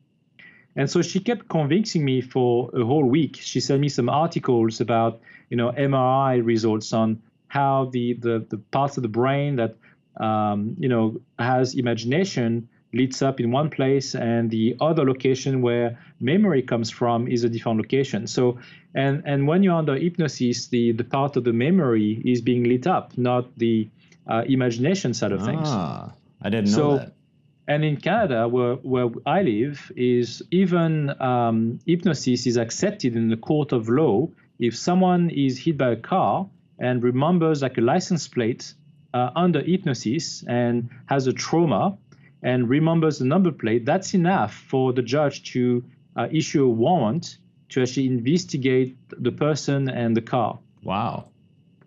And so she kept convincing me for a whole week. She sent me some articles about, you know, MRI results on how the the, the parts of the brain that um, you know has imagination leads up in one place and the other location where memory comes from is a different location. So and and when you're under hypnosis the the part of the memory is being lit up not the uh, imagination side of things. Ah i didn't know so, that and in Canada, where, where I live, is even um, hypnosis is accepted in the court of law. If someone is hit by a car and remembers like a license plate uh, under hypnosis and has a trauma and remembers the number plate, that's enough for the judge to uh, issue a warrant to actually investigate the person and the car. Wow.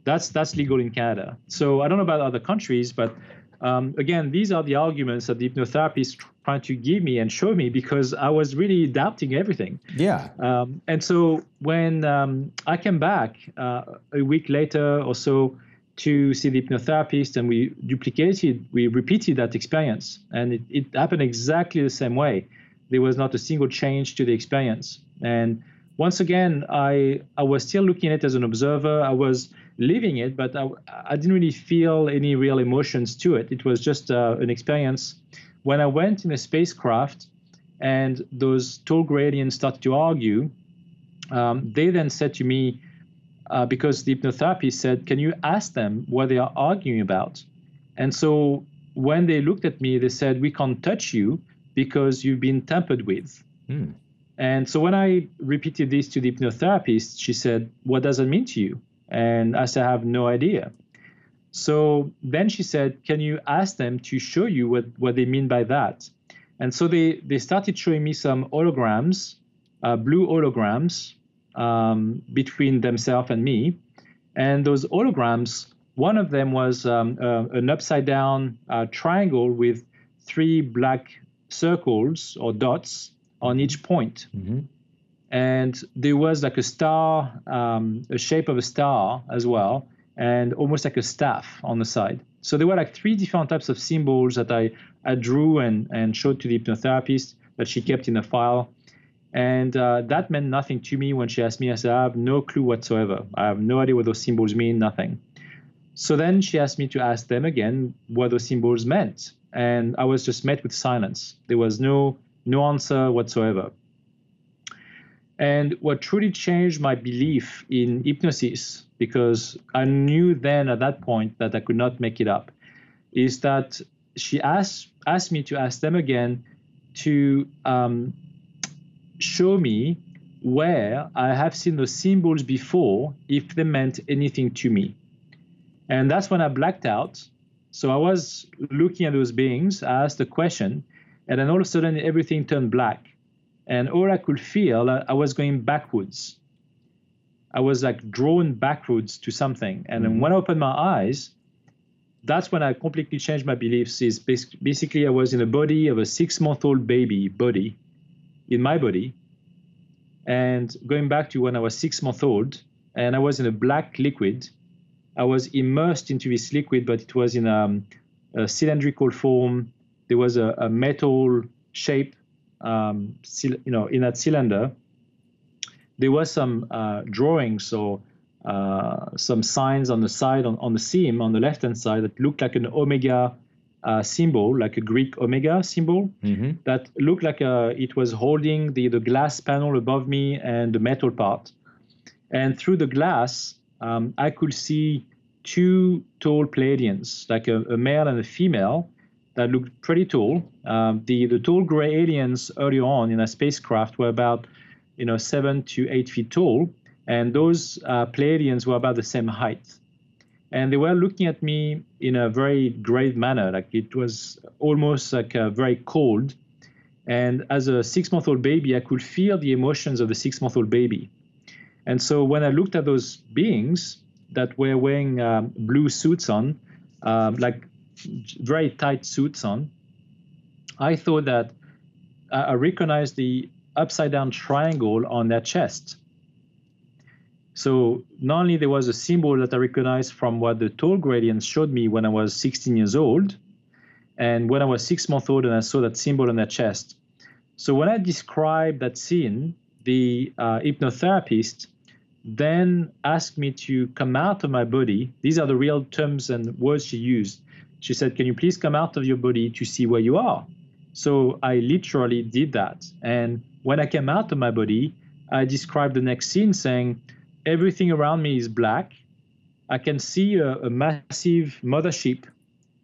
That's that's legal in Canada. So I don't know about other countries, but um, again, these are the arguments that the hypnotherapist trying to give me and show me because I was really doubting everything. Yeah. Um, and so when um, I came back uh, a week later or so to see the hypnotherapist and we duplicated, we repeated that experience, and it, it happened exactly the same way. There was not a single change to the experience. And once again, I I was still looking at it as an observer. I was living it, but I, I didn't really feel any real emotions to it. It was just uh, an experience. When I went in a spacecraft and those tall gradients started to argue, um, they then said to me, uh, because the hypnotherapist said, Can you ask them what they are arguing about? And so when they looked at me, they said, We can't touch you because you've been tampered with. Hmm. And so when I repeated this to the hypnotherapist, she said, What does it mean to you? And I said, I have no idea. So then she said, Can you ask them to show you what, what they mean by that? And so they, they started showing me some holograms, uh, blue holograms um, between themselves and me. And those holograms, one of them was um, uh, an upside down uh, triangle with three black circles or dots on each point. Mm-hmm. And there was like a star, um, a shape of a star as well, and almost like a staff on the side. So there were like three different types of symbols that I, I drew and, and showed to the hypnotherapist that she kept in a file. And uh, that meant nothing to me when she asked me. I said, I have no clue whatsoever. I have no idea what those symbols mean, nothing. So then she asked me to ask them again what those symbols meant. And I was just met with silence. There was no no answer whatsoever. And what truly changed my belief in hypnosis, because I knew then at that point that I could not make it up, is that she asked asked me to ask them again to um, show me where I have seen those symbols before, if they meant anything to me. And that's when I blacked out. So I was looking at those beings, I asked a question, and then all of a sudden everything turned black. And all I could feel, I was going backwards. I was like drawn backwards to something. And mm-hmm. then when I opened my eyes, that's when I completely changed my beliefs. Is basically I was in the body of a six-month-old baby body, in my body, and going back to when I was six months old, and I was in a black liquid. I was immersed into this liquid, but it was in a, um, a cylindrical form. There was a, a metal shape, um, you know, in that cylinder. There were some uh, drawings or uh, some signs on the side, on, on the seam, on the left-hand side, that looked like an omega uh, symbol, like a Greek omega symbol, mm-hmm. that looked like a, uh, it was holding the, the glass panel above me and the metal part. And through the glass, um, I could see two tall Pleiadians, like a, a, male and a female, that looked pretty tall. Um, the, the tall gray aliens early on in a spacecraft were about you know, seven to eight feet tall, and those uh, Pleiadians were about the same height. And they were looking at me in a very grave manner like it was almost like a very cold. And as a six month old baby i could feel the emotions of the six month old baby. And so when i looked at those beings that were wearing um, blue suits on um, like very tight suits on i thought that i recognized the upside down triangle on their chest so not only there was a symbol that I recognized from what the tall gradients showed me when I was 16 years old, and when I was six months old and I saw that symbol on their chest. So when I described that scene, the uh, hypnotherapist then asked me to come out of my body. These are the real terms and words she used. She said, Can you please come out of your body to see where you are? So I literally did that. And when I came out of my body, I described the next scene saying, everything around me is black. I can see a, a massive mothership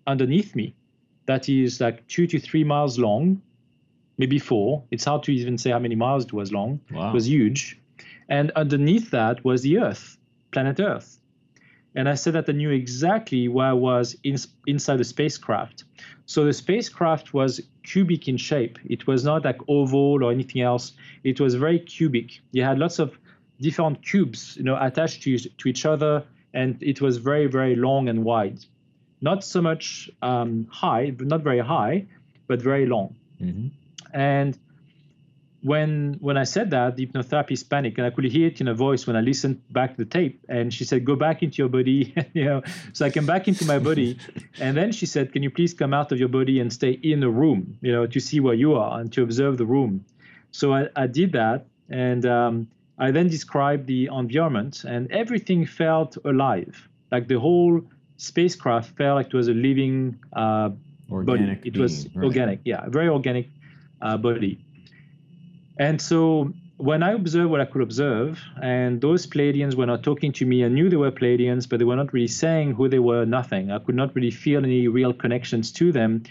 underneath me that is like two to three miles long, maybe four. It's hard to even say how many miles it was long. Wow. It was huge. And underneath that was the Earth, planet Earth. And I said that I knew exactly where I was in, inside the spacecraft. So the spacecraft was cubic in shape. It was not like oval or anything else. It was very cubic. You had lots of different cubes, you know, attached to, to each other, and it was very, very long and wide. Not so much um, high, not very high, but very long. Mm-hmm. And when when I said that, the hypnotherapist panicked, and I could hear it in her voice when I listened back to the tape. And she said, "Go back into your body," [laughs] you know. So I came back into my body, and then she said, "Can you please come out of your body and stay in the room, you know, to see where you are and to observe the room?" So I, I did that, and um, I then described the environment, and everything felt alive. Like the whole spacecraft felt like it was a living uh, organic body. It was right. organic, yeah, very organic uh, body. And so when I observed what I could observe, and those Pleiadians were not talking to me, I knew they were Pleiadians, but they were not really saying who they were, nothing. I could not really feel any real connections to them.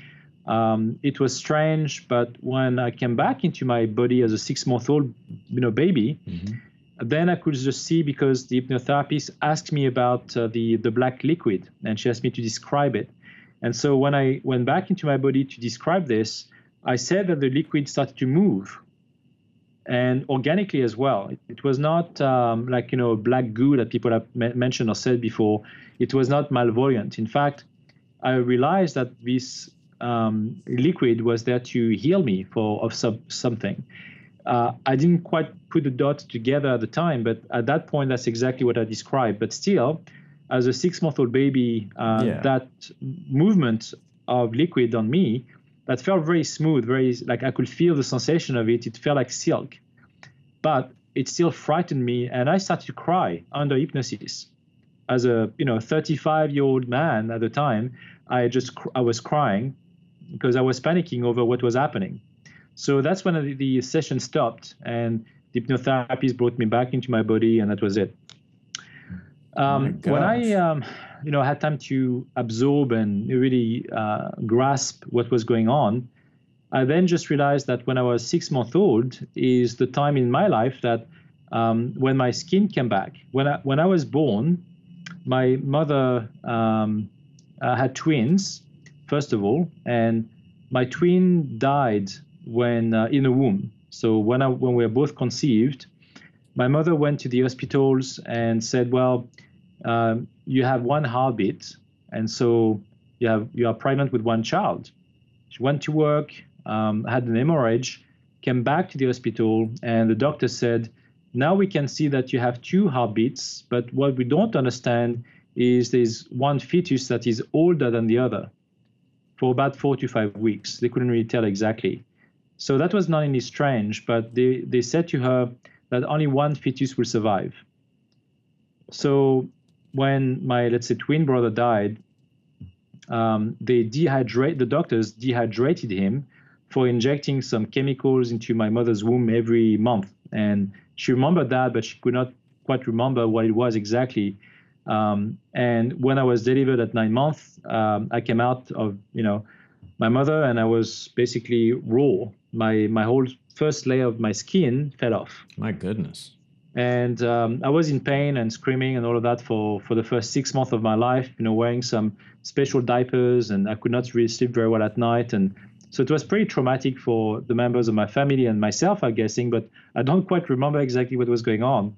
Um, it was strange, but when I came back into my body as a six-month-old, you know, baby, mm-hmm. then I could just see because the hypnotherapist asked me about uh, the the black liquid, and she asked me to describe it. And so when I went back into my body to describe this, I said that the liquid started to move, and organically as well. It, it was not um, like you know black goo that people have mentioned or said before. It was not malvoyant. In fact, I realized that this um, liquid was there to heal me for of some, something. Uh, I didn't quite put the dots together at the time, but at that point, that's exactly what I described. But still, as a six-month-old baby, uh, yeah. that movement of liquid on me that felt very smooth, very like I could feel the sensation of it. It felt like silk, but it still frightened me, and I started to cry under hypnosis. As a you know 35 year old man at the time, I just I was crying because I was panicking over what was happening. So that's when the, the session stopped, and the hypnotherapist brought me back into my body, and that was it. Um, oh when I, um, you know, had time to absorb and really uh, grasp what was going on, I then just realized that when I was six months old is the time in my life that um, when my skin came back. When I, when I was born, my mother um, uh, had twins, first of all, and my twin died when uh, in the womb. So when I, when we were both conceived, my mother went to the hospitals and said, "Well, um, you have one heartbeat, and so you have you are pregnant with one child." She went to work, um, had an hemorrhage, came back to the hospital, and the doctor said, "Now we can see that you have two heartbeats, but what we don't understand is there's one fetus that is older than the other for about four to five weeks. They couldn't really tell exactly." So that was not only strange, but they, they said to her that only one fetus will survive. So when my, let's say, twin brother died, um, they dehydrate, the doctors dehydrated him for injecting some chemicals into my mother's womb every month. And she remembered that, but she could not quite remember what it was exactly. Um, and when I was delivered at nine months, um, I came out of, you know, my mother and I was basically raw my my whole first layer of my skin fell off. My goodness. And um, I was in pain and screaming and all of that for for the first six months of my life. You know, wearing some special diapers, and I could not really sleep very well at night. And so it was pretty traumatic for the members of my family and myself, I'm guessing. But I don't quite remember exactly what was going on.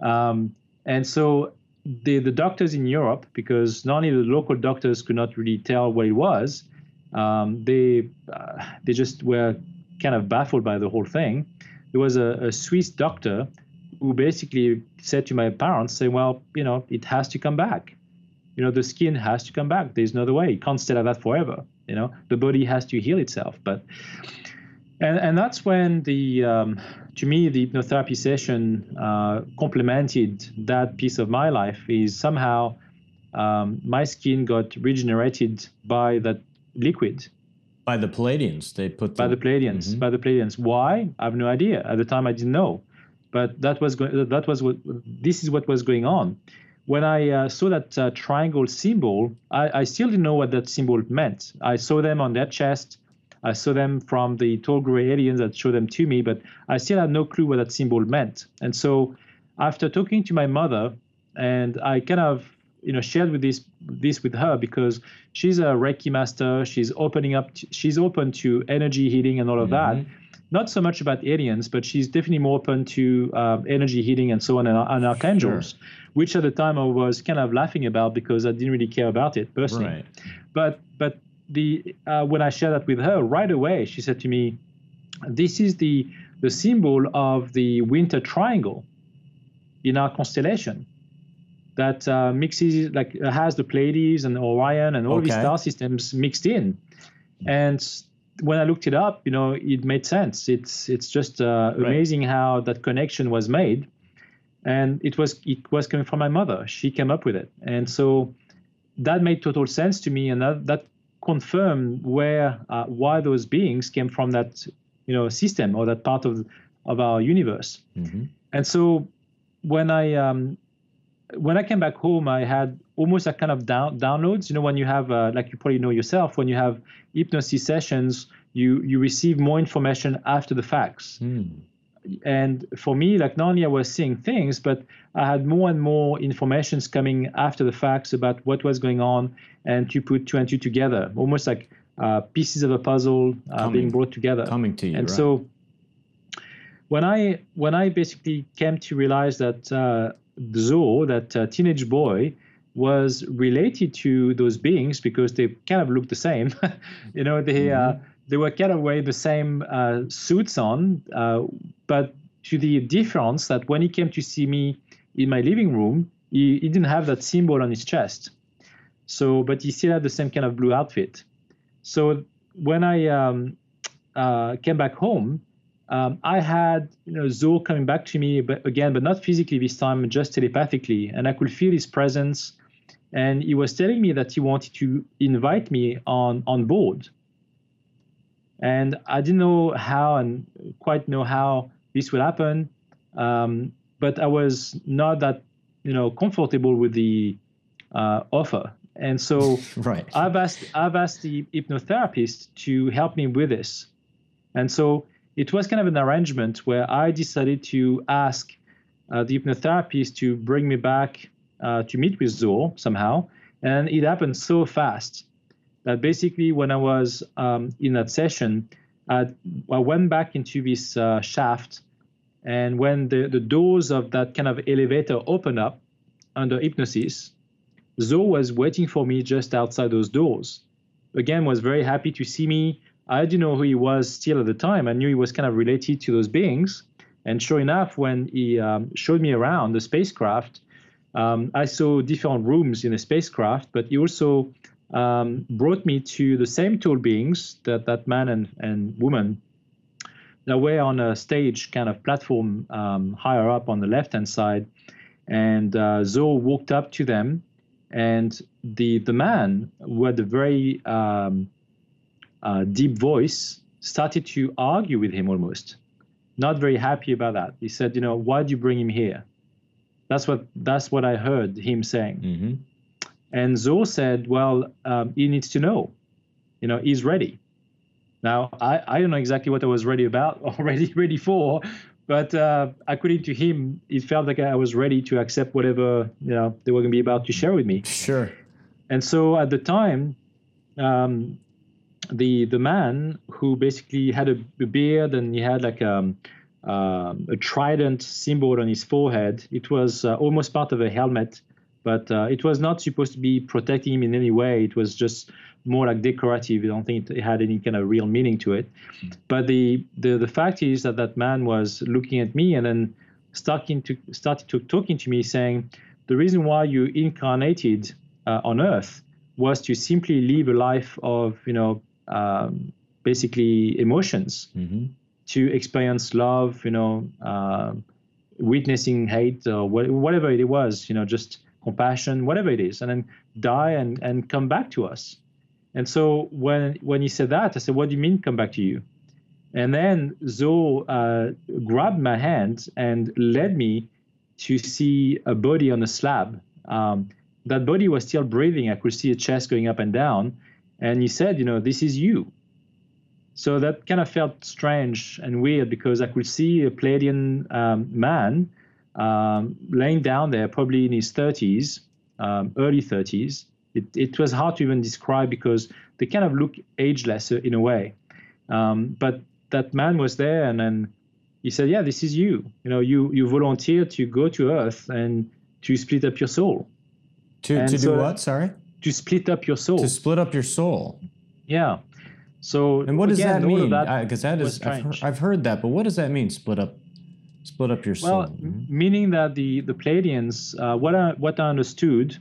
Um, and so the the doctors in Europe, because not only the local doctors could not really tell what it was, um, they uh, they just were kind of baffled by the whole thing. There was a, a Swiss doctor who basically said to my parents, "Say, well, you know, it has to come back. You know, the skin has to come back. There's no other way. It can't stay like that forever. You know, the body has to heal itself." But and and that's when the um, to me the hypnotherapy session uh, complemented that piece of my life. Is somehow um, my skin got regenerated by that liquid by the Pleiadians. they put by the Pleiadians. Mm-hmm. By the Pleiadians. Why? I have no idea. At the time, I didn't know, but that was go- that was what this is what was going on. When I uh, saw that uh, triangle symbol, I, I still didn't know what that symbol meant. I saw them on their chest. I saw them from the tall gray aliens that showed them to me, but I still had no clue what that symbol meant. And so, after talking to my mother, and I kind of you know shared with this this with her because she's a Reiki master. She's opening up. To, she's open to energy healing and all of mm-hmm. that. Not so much about aliens, but she's definitely more open to uh, energy healing and so on and, and archangels, sure. which at the time I was kind of laughing about because I didn't really care about it personally. Right. But but the uh, when I shared that with her right away, she said to me, "This is the the symbol of the winter triangle in our constellation." that uh, mixes like has the Pleiades and Orion and all okay. these star systems mixed in. And when I looked it up, you know, it made sense. It's it's just uh, right. amazing how that connection was made, and it was it was coming from my mother. She came up with it, and so that made total sense to me, and that, that confirmed where uh, why those beings came from that you know system or that part of of our universe. Mm-hmm. And so when I um, when I came back home, I had almost a kind of down, downloads. You know, when you have, uh, like you probably know yourself, when you have hypnosis sessions, you you receive more information after the facts. Mm. and for me, like not only I was seeing things, but I had more and more informations coming after the facts about what was going on, and to put two and two together, almost like uh, pieces of a puzzle uh, coming, being brought together. Coming to you, and right. so when I when I basically came to realize that uh, Zo, that uh, teenage boy, was related to those beings because they kind of looked the same. [laughs] you know, they uh, mm-hmm. uh, they were kind of wearing the same uh, suits on, uh, but to the difference that when he came to see me in my living room, he, he didn't have that symbol on his chest. So, but he still had the same kind of blue outfit. So when I um, uh, came back home, um, I had you know Zo coming back to me, but again, but not physically this time, just telepathically, and I could feel his presence. And he was telling me that he wanted to invite me on on board. And I didn't know how and quite know how this would happen, um, but I was not that you know comfortable with the uh, offer. And so [laughs] right. I've asked I've asked the hypnotherapist to help me with this. And so it was kind of an arrangement where I decided to ask uh, the hypnotherapist to bring me back uh, to meet with Zo somehow. And it happened so fast that basically, when I was um, in that session, I, I, went back into this uh, shaft. And when the, the doors of that kind of elevator opened up under hypnosis, Zo was waiting for me just outside those doors. Again, was very happy to see me, I didn't know who he was still at the time. I knew he was kind of related to those beings. And sure enough, when he um, showed me around the spacecraft, um, I saw different rooms in the spacecraft, but he also um, brought me to the same tool beings that that man and, and woman. That were on a stage kind of platform um, higher up on the left hand side. And uh, Zo walked up to them, and the the man with a very um, uh, deep voice started to argue with him almost. Not very happy about that. He said you know why do you bring him here that's what that's what i heard him saying. Mm-hmm. and zo said well um, he needs to know. You know he's ready. Now I, I don't know exactly what i was ready about [laughs] already ready for but uh, according to him it felt like i was ready to accept whatever you know they were going to be about to share with me. Sure. And so at the time um, the the man who basically had a, a beard and he had like a, um, um, a trident symbol on his forehead. It was uh, almost part of a helmet, but uh, it was not supposed to be protecting him in any way. It was just more like decorative. I don't think it had any kind of real meaning to it. But the the, the fact is that that man was looking at me and then starting to started to talking to me, saying, "The reason why you incarnated uh, on Earth." was to simply live a life of you know um, basically emotions mm-hmm. To experience love, you know, uh, witnessing hate or whatever it was, you know, just compassion, whatever it is, and then die and, and come back to us. And so when when he said that, I said, "What do you mean come back to you?" And then Zo uh, grabbed my hand and led me to see a body on a slab. Um, that body was still breathing. I could see a chest going up and down, and he said, you know, this is you. So that kind of felt strange and weird because I could see a Pleiadian um, man um, laying down there, probably in his 30s, um, early 30s. It, it, was hard to even describe because they kind of look ageless in a way. Um, but that man was there, and then he said, "Yeah, this is you. You know, you you volunteered to go to Earth and to split up your soul." To to so, do what? Sorry to split up your soul. To split up your soul. Yeah. So and what does that mean? Because that, that is I've heard, I've heard, that, but what does that mean? Split up, split up your soul. Well, mm-hmm. meaning that the the Pleiadians, uh, what I what I understood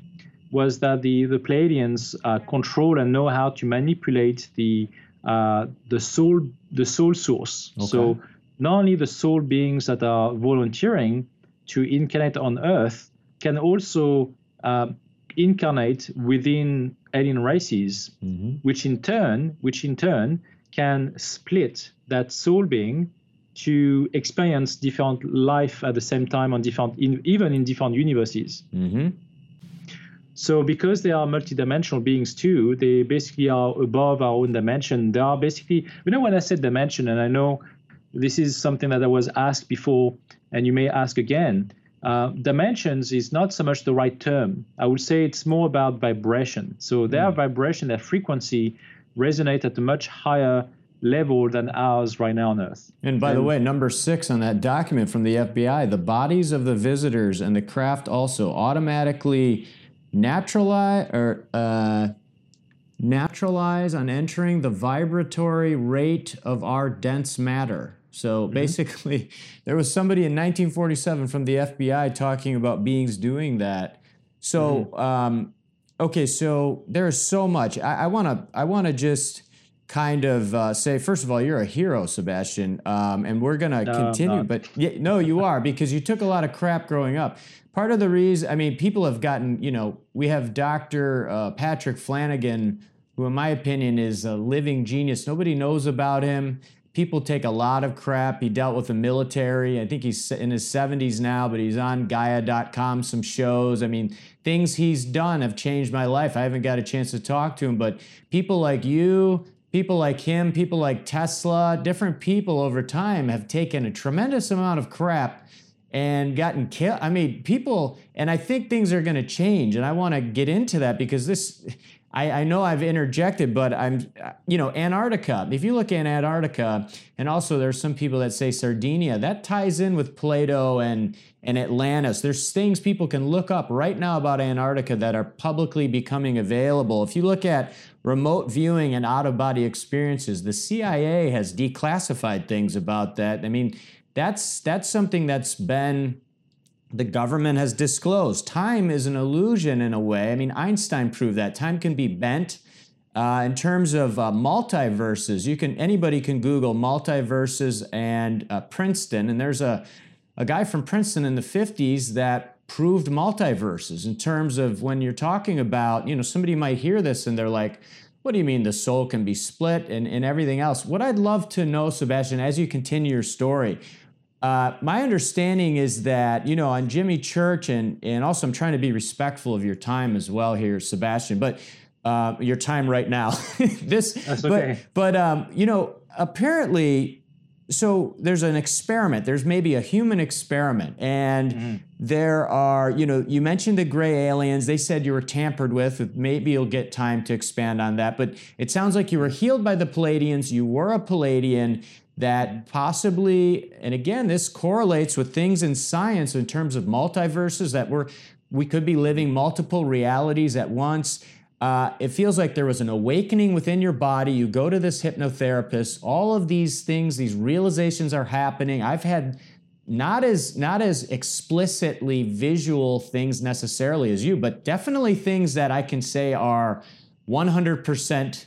was that the the Pleiadians uh, control and know how to manipulate the uh, the soul the soul source. Okay. So not only the soul beings that are volunteering to incarnate on Earth can also uh, incarnate within alien races, mm-hmm. which in turn, which in turn can split that soul being to experience different life at the same time on different, in, even in different universes. Mm-hmm. So because they are multidimensional beings too, they basically are above our own dimension. They are basically, you know, when I said dimension, and I know this is something that I was asked before, and you may ask again. Uh, dimensions is not so much the right term. I would say it's more about vibration. So their mm. vibration, their frequency resonate at a much higher level than ours right now on Earth. And by and, the way, number six on that document from the FBI, the bodies of the visitors and the craft also automatically naturalize or uh, naturalize on entering the vibratory rate of our dense matter. So mm-hmm. basically, [laughs] there was somebody in 1947 from the FBI talking about beings doing that. So, mm-hmm. um, okay, so there is so much. I want to. I want to just kind of uh, say, first of all, you're a hero, Sebastian, um, and we're gonna no, continue. But yeah, no, you are because you took a lot of crap growing up. Part of the reason, I mean, people have gotten, you know, we have Dr. Uh, Patrick Flanagan, who, in my opinion, is a living genius. Nobody knows about him. People take a lot of crap. He dealt with the military. I think he's in his 70s now, but he's on Gaia.com, some shows. I mean, things he's done have changed my life. I haven't got a chance to talk to him, but people like you, people like him, people like Tesla, different people over time have taken a tremendous amount of crap and gotten killed. I mean, people, and I think things are going to change. And I want to get into that because this, I, I, know I've interjected, but I'm, you know, Antarctica. If you look at Antarctica, and also there's some people that say Sardinia, that ties in with Plato and and Atlantis. There's things people can look up right now about Antarctica that are publicly becoming available. If you look at remote viewing and out of body experiences. The CIA has declassified things about that. I mean, that's that's something that's been the government has disclosed. Time is an illusion in a way. I mean, Einstein proved that time can be bent. Uh, in terms of uh, multiverses, you can anybody can Google multiverses and uh, Princeton, and there's a a guy from Princeton in the 50s that proved multiverses in terms of when you're talking about, you know, somebody might hear this and they're like, what do you mean the soul can be split and, and everything else? What I'd love to know, Sebastian, as you continue your story, uh, my understanding is that, you know, on Jimmy Church, and, and also I'm trying to be respectful of your time as well here, Sebastian, but uh, your time right now. [laughs] this, That's okay. But, but um, you know, apparently so there's an experiment there's maybe a human experiment and mm-hmm. there are you know you mentioned the gray aliens they said you were tampered with maybe you'll get time to expand on that but it sounds like you were healed by the Pleiadians. you were a pleiadian that possibly and again this correlates with things in science in terms of multiverses that we're we could be living multiple realities at once uh, it feels like there was an awakening within your body. You go to this hypnotherapist. All of these things, these realizations are happening. I've had not as not as explicitly visual things necessarily as you, but definitely things that I can say are 100%.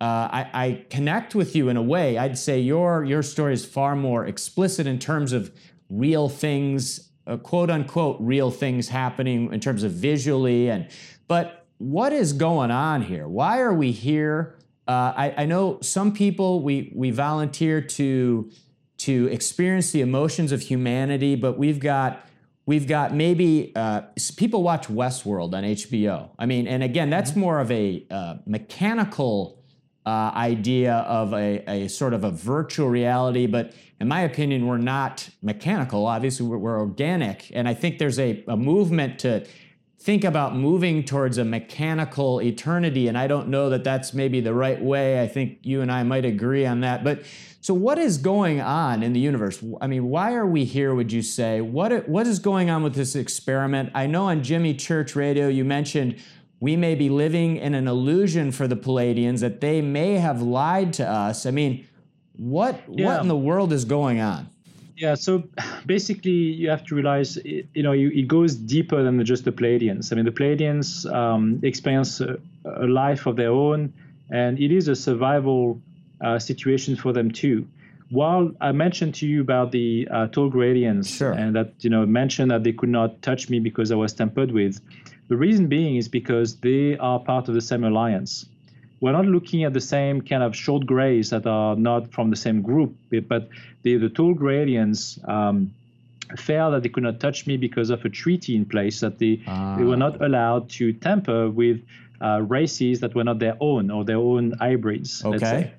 Uh, I, I connect with you in a way. I'd say your your story is far more explicit in terms of real things, uh, quote unquote, real things happening in terms of visually and. But what is going on here? Why are we here? Uh, I, I, know some people we we volunteer to to experience the emotions of humanity, but we've got we've got maybe uh, people watch Westworld on HBO. I mean, and again, that's mm-hmm. more of a uh, mechanical uh, idea of a, a sort of a virtual reality, but in my opinion, we're not mechanical. Obviously, we're, we're organic, and I think there's a, a movement to think about moving towards a mechanical eternity. And I don't know that that's maybe the right way. I think you and I might agree on that. But so, what is going on in the universe? I mean, why are we here, would you say? What, what is going on with this experiment? I know on Jimmy Church Radio, you mentioned we may be living in an illusion for the Pleiadians, that they may have lied to us. I mean, what, yeah. what in the world is going on? Yeah, so basically, you have to realize, it, you know, you, it goes deeper than just the Pleiadians. I mean, the Pleiadians um, experience a, a, life of their own, and it is a survival uh, situation for them too. While I mentioned to you about the uh, Tolgradians, sure. and that you know mentioned that they could not touch me because I was tampered with, the reason being is because they are part of the same alliance we're not looking at the same kind of short grays that are not from the same group, but the, the gradients um, felt that they could not touch me because of a treaty in place that they, ah. they were not allowed to tamper with uh, races that were not their own or their own hybrids. Okay.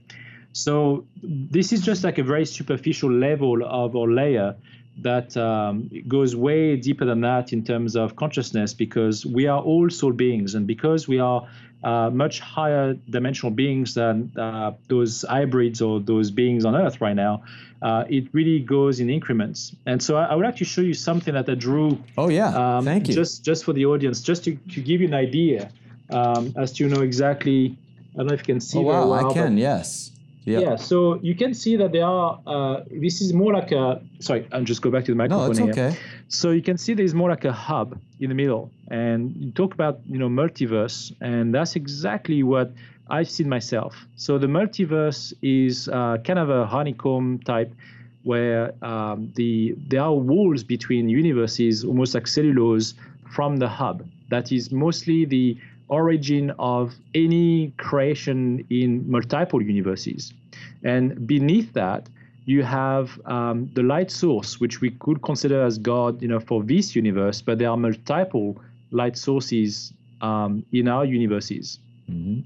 So this is just like a very superficial level of or layer that um, goes way deeper than that in terms of consciousness because we are all soul beings and because we are uh, much higher dimensional beings than uh, those hybrids or those beings on earth right now uh, it really goes in increments. And so I, I, would like to show you something that i drew oh yeah. um, thank you. just just for the audience just to, to give you an idea um, as to you know exactly i don't know if you can see oh, wow. Well, i can yes yeah. yeah. So you can see that there are. Uh, this is more like a. Sorry, I'll just go back to the microphone no, it's here. okay. So you can see there's more like a hub in the middle, and you talk about you know multiverse, and that's exactly what I've seen myself. So the multiverse is uh, kind of a honeycomb type, where um, the there are walls between universes, almost like cellulose, from the hub. That is mostly the origin of any creation in multiple universes. And beneath that, you have um, the light source, which we could consider as God, you know, for this universe, but there are multiple light sources um, in our universes. Mm-hmm.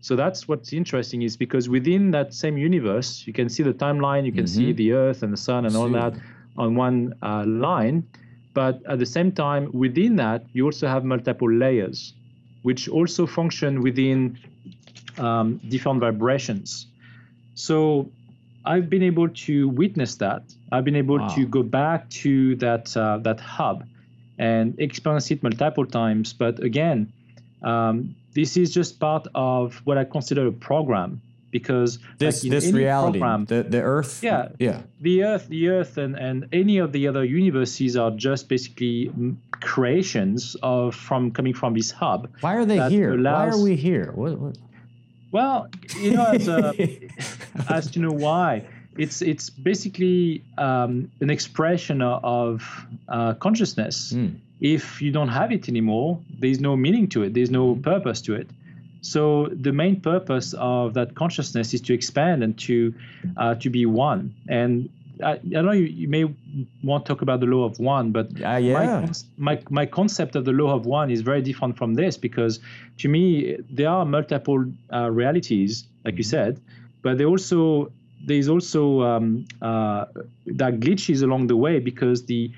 So that's what's interesting is because within that same universe, you can see the timeline, you can mm-hmm. see the Earth and the Sun and all that on one uh, line. But at the same time, within that, you also have multiple layers which also function within um, different vibrations. So I've been able to witness that. I've been able wow. to go back to that uh, that hub and experience it multiple times. But again, um, this is just part of what I consider a program because this like this reality program, the the earth yeah yeah the earth the earth and and any of the other universes are just basically creations of from coming from this hub why are they here allows, why are we here what, what? Well you know as, a, [laughs] as to know why it's it's basically um, an expression of uh, consciousness mm. if you don't have it anymore there's no meaning to it there's no purpose to it so the main purpose of that consciousness is to expand and to uh, to be one. And I, I know you, you, may want to talk about the law of one, but uh, yeah. my, my, my concept of the law of one is very different from this because to me there are multiple uh, realities, like you said, but they also there's also um, uh, that glitches along the way because the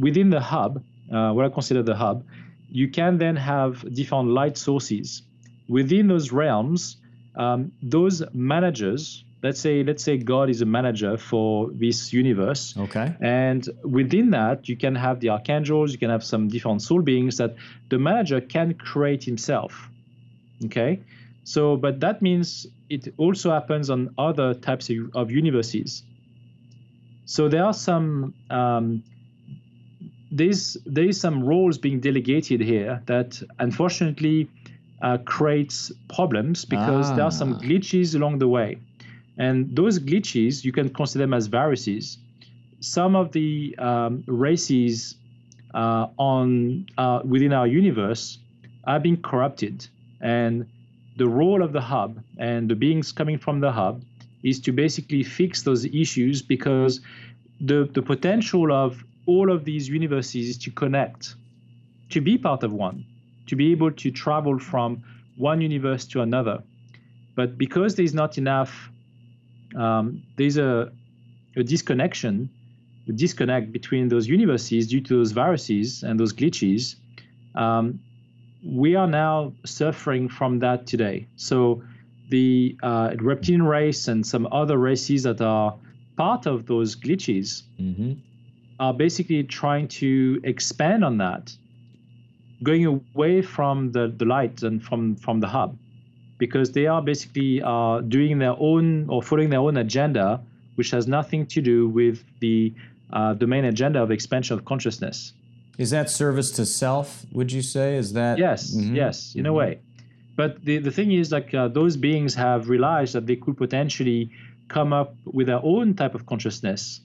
within the hub, uh, what I consider the hub, you can then have different light sources within those realms, um, those managers, let's say let's say God is a manager for this universe. Okay. And within that, you can have the archangels, you can have some different soul beings that the manager can create himself. Okay. So, but that means it also happens on other types of, universes. So there are some um, there's there is some roles being delegated here that unfortunately uh, creates problems because ah. there are some ah. glitches along the way. And those glitches, you can consider them as viruses. Some of the um, races uh, on uh, within our universe are being corrupted. And the role of the hub and the beings coming from the hub is to basically fix those issues because the, the potential of all of these universes is to connect, to be part of one to be able to travel from one universe to another. But because there's not enough, um, there's a, a disconnection, a disconnect between those universes due to those viruses and those glitches. Um, we are now suffering from that today. So the uh, reptilian race and some other races that are part of those glitches mm-hmm. are basically trying to expand on that going away from the, the light and from, from the hub because they are basically uh, doing their own or following their own agenda, which has nothing to do with the, uh, the main agenda of expansion of consciousness. Is that service to self, would you say? Is that? Yes, mm-hmm. yes, in mm-hmm. a way. But the, the thing is, like, uh, those beings have realized that they could potentially come up with their own type of consciousness.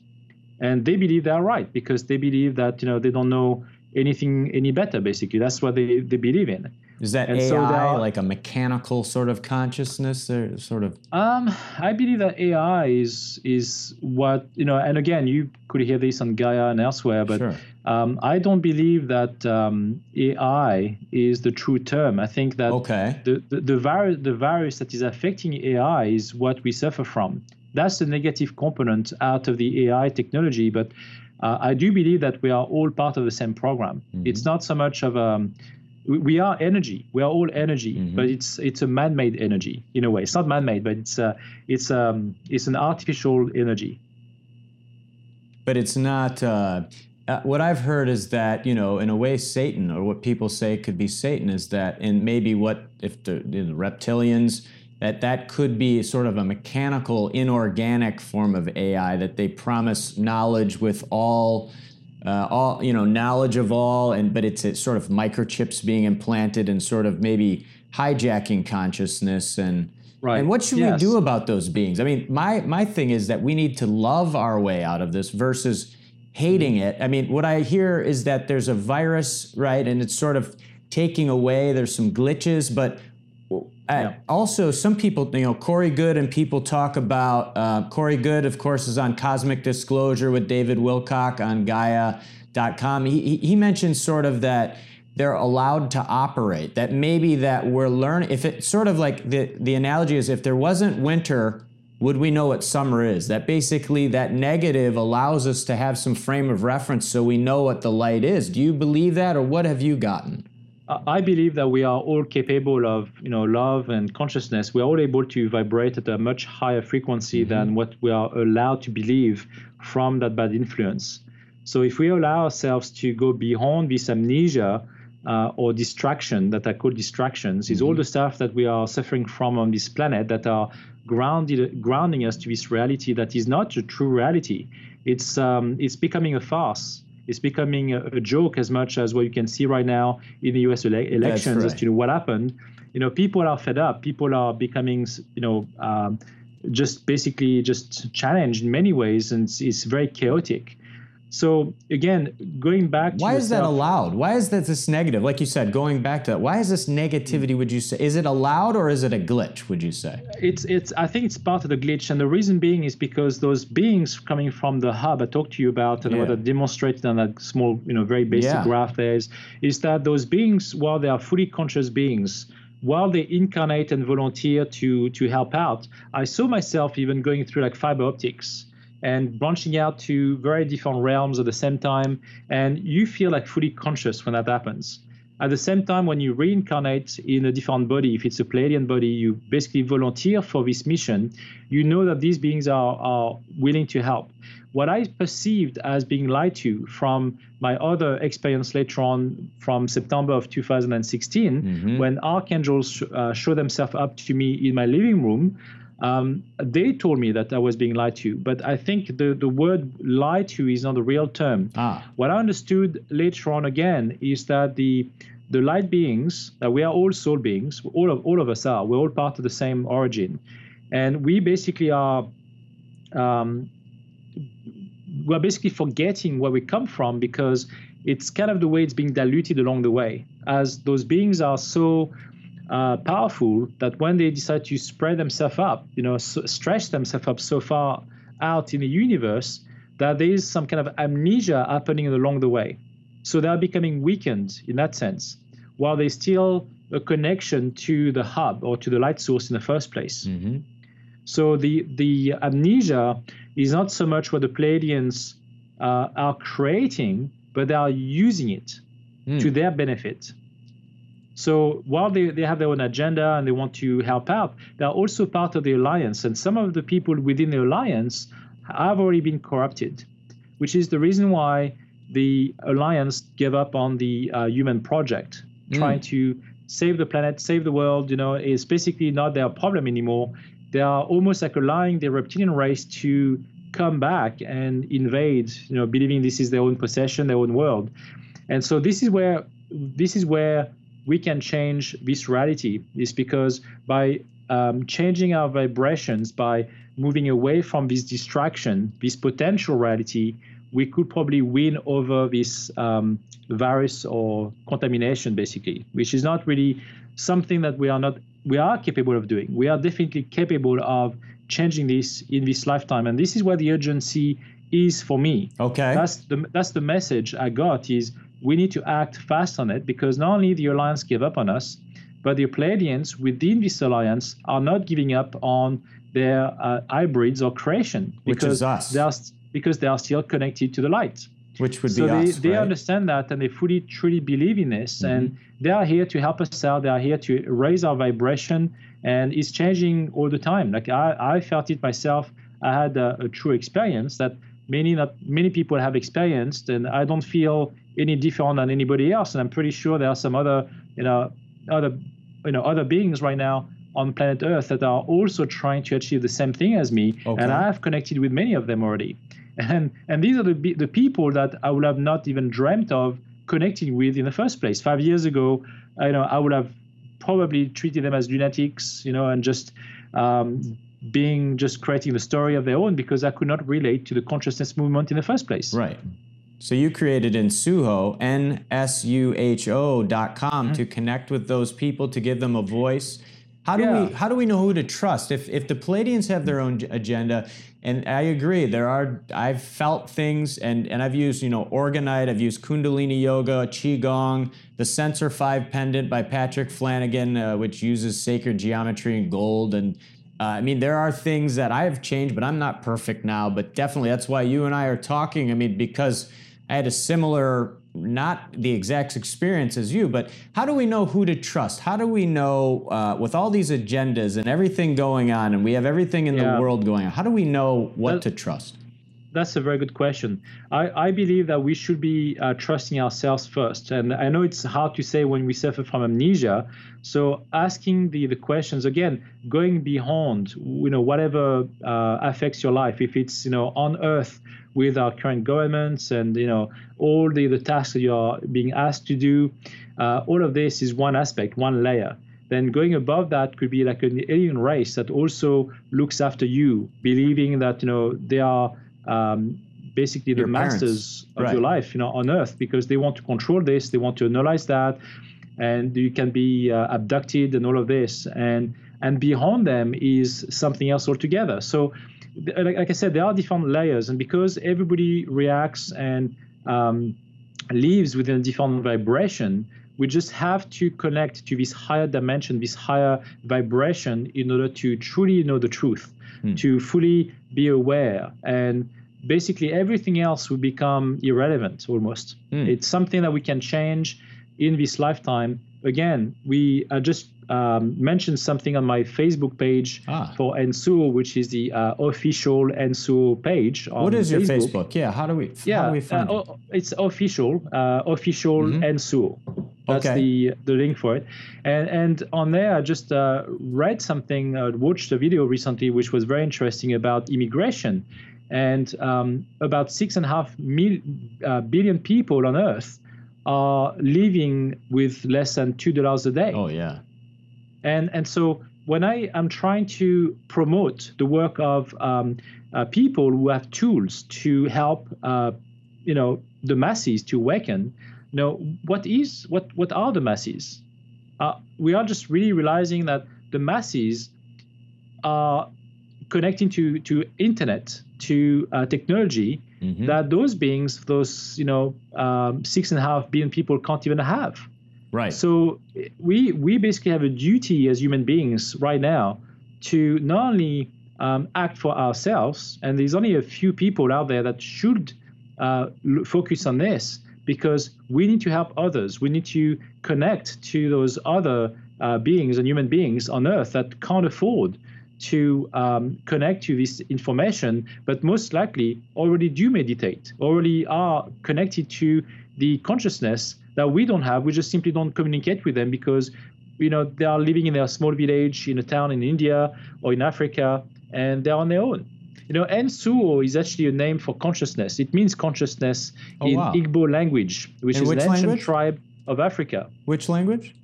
And they believe they are right because they believe that, you know, they don't know anything any better. Basically, that's what they, they believe in. Is that and AI so are, like a mechanical sort of consciousness, or sort of? Um, I believe that AI is is what you know. And again, you could hear this on Gaia and elsewhere, but sure. um, I don't believe that um, AI is the true term. I think that okay. the the, the, virus the virus that is affecting AI is what we suffer from. That's the negative component out of the AI technology, but. Uh, I do believe that we are all part of the same program. Mm-hmm. It's not so much of a we are energy. We are all energy, mm-hmm. but it's it's a man-made energy in a way. It's not man-made, but it's uh, it's um it's an artificial energy. But it's not. Uh, uh, what I've heard is that you know, in a way, Satan, or what people say could be Satan, is that, and maybe what if the, the reptilians that that could be sort of a mechanical, inorganic form of AI that they promise knowledge with all uh, all you know knowledge of all and but it's, it's sort of microchips being implanted and sort of maybe hijacking consciousness and right. and what should yes. we do about those beings i mean my my thing is that we need to love our way out of this versus hating it i mean what i hear is that there's a virus right and it's sort of taking away there's some glitches but yeah. also, some people, you know, Corey Goode and people talk about uh, Corey Goode, of course, is on Cosmic Disclosure with David Wilcock on Gaia.com. He, he mentioned sort of that they're allowed to operate, that maybe that we're learning. If it's sort of like the, the analogy is if there wasn't winter, would we know what summer is? That basically that negative allows us to have some frame of reference so we know what the light is. Do you believe that or what have you gotten? I believe that we are all capable of, you know, love and consciousness. We are all able to vibrate at a much higher frequency mm-hmm. than what we are allowed to believe from that bad influence. So if we allow ourselves to go beyond this amnesia uh, or distraction that I call distractions, mm-hmm. is all mm-hmm. the stuff that we are suffering from on this planet that are grounded, grounding us to this reality that is not a true reality. It's um, it's becoming a farce is becoming a, a, joke as much as what you can see right now in the U.S. Ele- elections right. as to what happened. You know, people are fed up. People are becoming, you know, um, just basically just challenged in many ways, and it's, it's very chaotic. So again, going back. why is that allowed? Why is that this negative? Like you said, going back to that. Why is this negativity? Would you say is it allowed or is it a glitch? Would you say? It's it's. I think it's part of the glitch, and the reason being is because those beings coming from the hub I talked to you about and yeah. what I demonstrated on that small, you know, very basic yeah. graph there is is that those beings, while they are fully conscious beings, while they incarnate and volunteer to to help out, I saw myself even going through like fiber optics and branching out to very different realms at the same time. And you feel like fully conscious when that happens. At the same time, when you reincarnate in a different body, if it's a Pleiadian body, you basically volunteer for this mission. You know that these beings are, are willing to help. What I perceived as being lied to from my other experience later on from September of 2016, mm-hmm. when archangels uh, show themselves up to me in my living room, um, they told me that I was being lied to, but I think the, the word lied to is not a real term. Ah. What I understood later on again is that the the light beings, that we are all soul beings, all of all of us are, we're all part of the same origin, and we basically are. Um, we're basically forgetting where we come from because it's kind of the way it's being diluted along the way. As those beings are so uh, powerful that when they decide to spread themselves up, you know, so stretch themselves up so far out in the universe that there is some kind of amnesia happening along the way. So they are becoming weakened in that sense, while there's still a connection to the hub or to the light source in the first place. Mm-hmm. So the the amnesia is not so much what the Pleiadians uh, are creating, but they are using it mm. to their benefit. So while they, they have their own agenda and they want to help out, they're also part of the alliance. And some of the people within the alliance have already been corrupted, which is the reason why the alliance gave up on the uh, human project, mm. trying to save the planet, save the world. You know, is basically not their problem anymore. They are almost like allowing the reptilian race to come back and invade. You know, believing this is their own possession, their own world. And so this is where this is where we can change this reality is because by um, changing our vibrations, by moving away from this distraction, this potential reality, we could probably win over this um, virus or contamination, basically, which is not really something that we are not we are capable of doing. We are definitely capable of changing this in this lifetime, and this is where the urgency is for me. Okay, that's the that's the message I got is we need to act fast on it because not only the alliance gave up on us, but the Pleiadians within this alliance are not giving up on their uh, hybrids or creation because they are because they are still connected to the light. Which would so be they, us, they right? understand that and they fully truly believe in this mm-hmm. and they are here to help us out. They are here to raise our vibration and it's changing all the time. Like I, I felt it myself. I had a, a true experience that many not many people have experienced and I don't feel any different than anybody else. And I'm pretty sure there are some other, you know, other you know other beings right now on planet Earth that are also trying to achieve the same thing as me, okay. and I have connected with many of them already. [laughs] And and these are the the people that I would have not even dreamt of connecting with in the first place. Five years ago, you know, I would have probably treated them as lunatics, you know, and just um, being just creating the story of their own because I could not relate to the consciousness movement in the first place. Right. So you created Nsuho, N-S-U-H-O dot com mm-hmm. to connect with those people, to give them a voice. How do yeah. we how do we know who to trust? If if the Pleiadians have their own agenda, and I agree, there are I've felt things and and I've used you know orgonite, I've used Kundalini yoga, qigong, the Sensor Five pendant by Patrick Flanagan, uh, which uses sacred geometry and gold and. Uh, I mean, there are things that I have changed, but I'm not perfect now. But definitely, that's why you and I are talking. I mean, because I had a similar, not the exact experience as you, but how do we know who to trust? How do we know, uh, with all these agendas and everything going on, and we have everything in yeah. the world going on, how do we know what that, to trust? That's a very good question. I, I believe that we should be uh, trusting ourselves first. And I know it's hard to say when we suffer from amnesia. So asking the, the questions again, going beyond, you know, whatever uh, affects your life, if it's, you know, on earth, with our current governments and you know all the, the tasks that you are being asked to do. Uh, all of this is one aspect, one layer. Then going above that could be like an alien race that also looks after you, believing that you know they are um, basically the your masters of right. your life, you know, on Earth, because they want to control this, they want to analyze that, and you can be uh, abducted and all of this, and and beyond them is something else altogether. So like, like I said, there are different layers, and because everybody reacts and um, lives within a different vibration, we just have to connect to this higher dimension, this higher vibration, in order to truly know the truth, hmm. to fully be aware, and basically everything else will become irrelevant almost. Hmm. It's something that we can change in this lifetime. Again, we are just um, mentioned something on my Facebook page ah. for Nsuho, which is the uh, official Nsuho page. On what is your Facebook. Facebook? Yeah, how do we? Yeah, how do we find uh, it? it's official, uh, official mm-hmm. Nsuho. That's okay. the the link for it, and and on there I just uh, read something, uh, watched a video recently, which was very interesting about immigration, and um, about six and a half mil, uh, billion people on Earth are living with less than two dollars a day. Oh yeah and, and so when I am trying to promote the work of um, uh, people who have tools to help, uh, you know, the masses to awaken, you know, what is what what are the masses? Uh, we are just really realizing that the masses are connecting to to internet, to uh, technology mm-hmm. that those beings, those you know, um, six and a half billion people can't even have. Right. So we we basically have a duty as human beings right now to not only um, act for ourselves, and there's only a few people out there that should uh, focus on this because we need to help others. We need to connect to those other uh, beings and human beings on Earth that can't afford to um, connect to this information, but most likely already do meditate, already are connected to the consciousness that we don't have. We just simply don't communicate with them because, you know, they are living in a small village in a town in India or in Africa, and they're on their own. You know, Nsuho is actually a name for consciousness. It means consciousness oh, in wow. Igbo language, which in is an ancient language? tribe of Africa. Which language?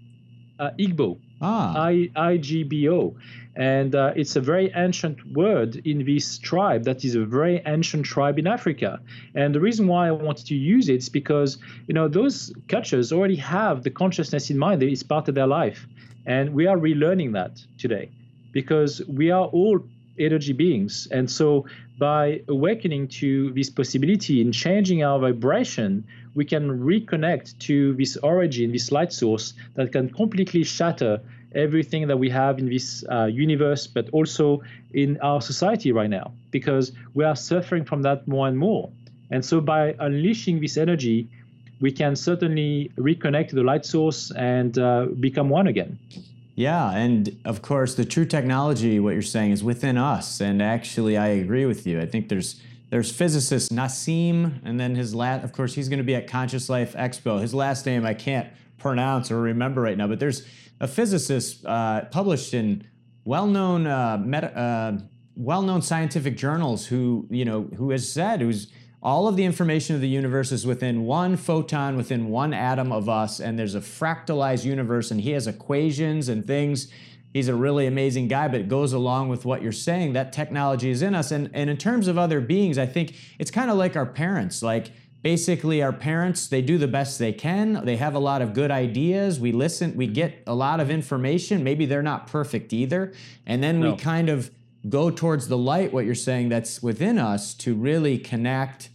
Uh, Igbo. Ah. I, IGBO. And uh, it's a very ancient word in this tribe that is a very ancient tribe in Africa. And the reason why I wanted to use it is because, you know, those cultures already have the consciousness in mind. It's part of their life. And we are relearning that today because we are all energy beings. And so by awakening to this possibility and changing our vibration, we can reconnect to this origin, this light source that can completely shatter everything that we have in this uh, universe, but also in our society right now, because we are suffering from that more and more. And so by unleashing this energy, we can certainly reconnect to the light source and uh, become one again. Yeah, and of course, the true technology, what you're saying, is within us. And actually, I agree with you. I think there's there's physicist Nassim, and then his last, of course, he's going to be at Conscious Life Expo. His last name I can't pronounce or remember right now, but there's a physicist uh, published in well-known uh, uh, well-known scientific journals who you know who has said who's all of the information of the universe is within one photon within one atom of us and there's a fractalized universe and he has equations and things. He's a really amazing guy but it goes along with what you're saying. That technology is in us and, and in terms of other beings i think it's kind of like our parents. Like basically our parents they do the best they can. They have a lot of good ideas. We listen we mm-hmm. get a lot of information. Maybe they're not perfect either. And then no. we kind of go towards the light what you're saying that's within us to really connect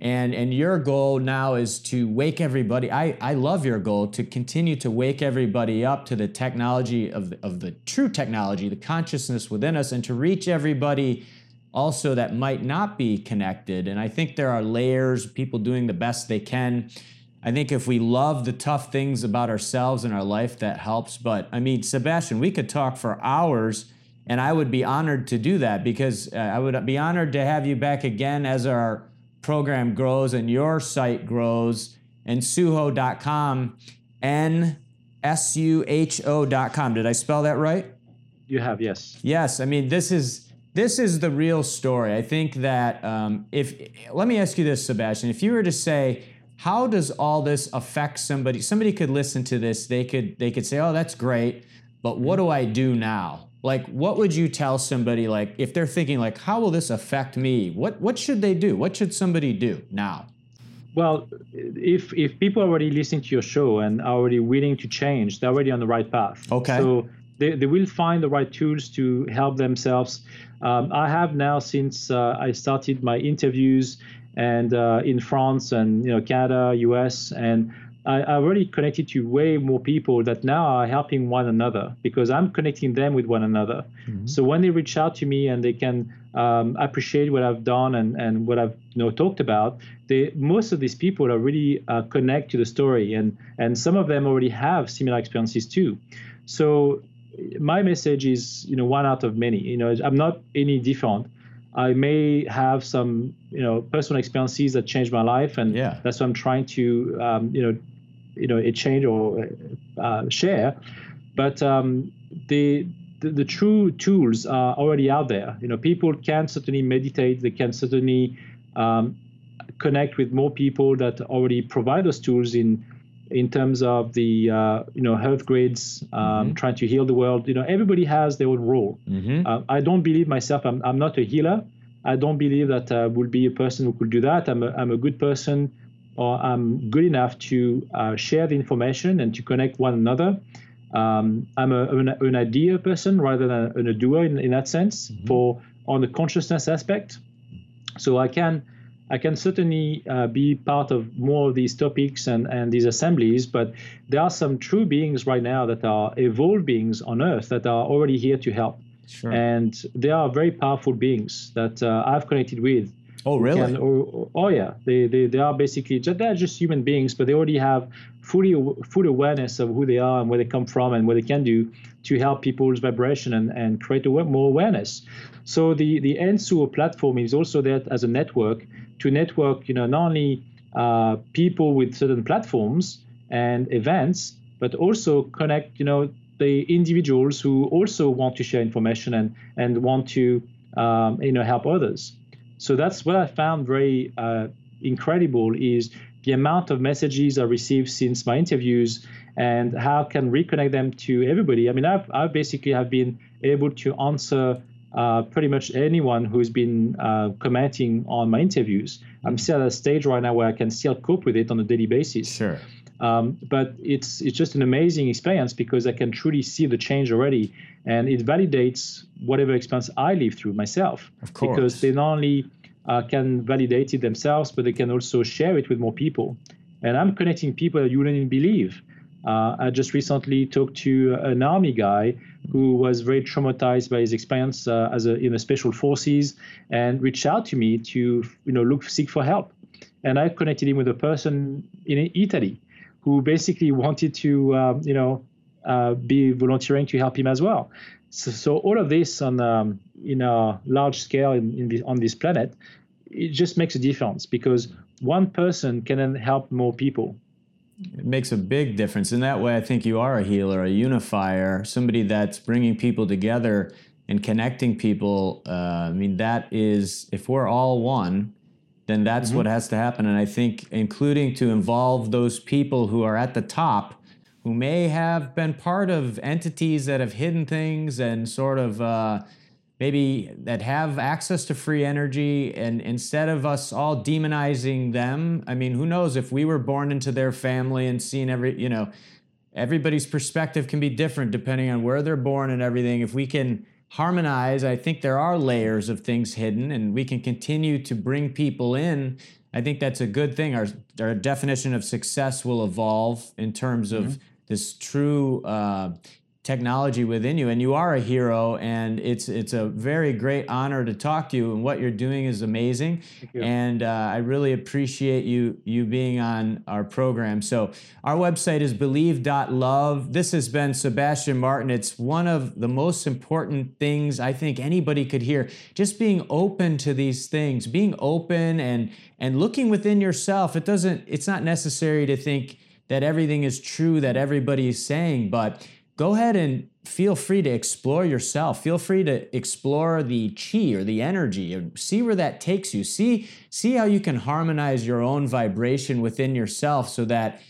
and and your goal now is to wake everybody i i love your goal to continue to wake everybody up to the technology of the, of the true technology the consciousness within us and to reach everybody also that might not be connected. And I think there are layers, people doing the best they can. I think if we love the tough things about ourselves and our life, that helps. But I mean, Sebastian, we could talk for hours, and I would be honored to do that because uh, I would be honored to have you back again as our program grows and your site grows and nsuho.com, N S U H O.com. Did I spell that right? You have, yes. Yes. I mean, this is this is the real story. I think that um, if let me ask you this, Sebastian, if you were to say, how does all this affect somebody? Somebody could listen to this. They could they could say, oh, that's great, but what do I do now? Like, what would you tell somebody? Like, if they're thinking, like, how will this affect me? What what should they do? What should somebody do now? Well, if if people are already listening to your show and are already willing to change, they're already on the right path. Okay. So they, they will find the right tools to help themselves. Um, I have now since uh, I started my interviews and uh, in France and you know Canada, US, and I, I already connected to way more people that now are helping one another because I'm connecting them with one another. Mm-hmm. So when they reach out to me and they can um, appreciate what I've done and, and what I've you know talked about, they most of these people are really uh, connect to the story and and some of them already have similar experiences too. So my message is you know one out of many you know i'm not any different i may have some you know personal experiences that changed my life and yeah. that's what i'm trying to um, you know you know change or uh, share but um, the, the, the true tools are already out there you know people can certainly meditate they can certainly um, connect with more people that already provide those tools in in terms of the uh, you know health grids, um, mm-hmm. trying to heal the world. You know, everybody has their own role. Mm-hmm. Uh, I don't believe myself. I'm, I'm not a healer. I don't believe that I uh, will be a person who could do that. I'm a, I'm a good person, or I'm good enough to uh, share the information and to connect one another. Um, I'm a, an, an, idea person rather than a, a doer in, in that sense mm-hmm. for on the consciousness aspect. So I can I can certainly uh, be part of more of these topics and, and these assemblies, but there are some true beings right now that are evolved beings on Earth that are already here to help. Sure. And they are very powerful beings that uh, I've connected with. Oh, really? Can, oh, oh, yeah. They, they, they are basically, just, they're just human beings, but they already have fully full awareness of who they are and where they come from and what they can do to help people's vibration and, and create more awareness. So the, the Nsuho platform is also there as a network to network, you know, not only uh, people with certain platforms and events, but also connect, you know, the individuals who also want to share information and and want to, um, you know, help others. So that's what I found very uh, incredible is the amount of messages I received since my interviews and how I can reconnect them to everybody. I mean, I've, I basically have been able to answer uh, pretty much anyone who's been uh, commenting on my interviews. I'm still at a stage right now where I can still cope with it on a daily basis. Sure. Um, but it's it's just an amazing experience because I can truly see the change already, and it validates whatever experience I live through myself. Of course. Because they not only uh, can validate it themselves, but they can also share it with more people. And I'm connecting people that you wouldn't even believe. Uh, I just recently talked to an army guy who was very traumatized by his experience uh, as a, in the special forces and reached out to me to you know look seek for help. And I connected him with a person in Italy who basically wanted to um, you know uh, be volunteering to help him as well. So, so all of this on um, in a large scale in, in the, on this planet, it just makes a difference because one person can then help more people it makes a big difference. In that way, I think you are a healer, a unifier, somebody that's bringing people together and connecting people. Uh, I mean, that is, if we're all one, then that's mm-hmm. what has to happen. And I think, including to involve those people who are at the top, who may have been part of entities that have hidden things and sort of uh, maybe that have access to free energy and instead of us all demonizing them i mean who knows if we were born into their family and seen every you know everybody's perspective can be different depending on where they're born and everything. If we can harmonize i think there are layers of things hidden and we can continue to bring people in. I think that's a good thing. Our, our definition of success will evolve in terms of mm-hmm. this true uh, technology within you and you are a hero and it's it's a very great honor to talk to you and what you're doing is amazing. And uh, i really appreciate you you being on our program. So our website is believe.love this has been sebastian martin. It's one of the most important things i think anybody could hear. Just being open to these things being open and and looking within yourself. It doesn't it's not necessary to think that everything is true that everybody is saying but go ahead and feel free to explore yourself. Feel free to explore the chi or the energy and see where that takes you. See, see how you can harmonize your own vibration within yourself so that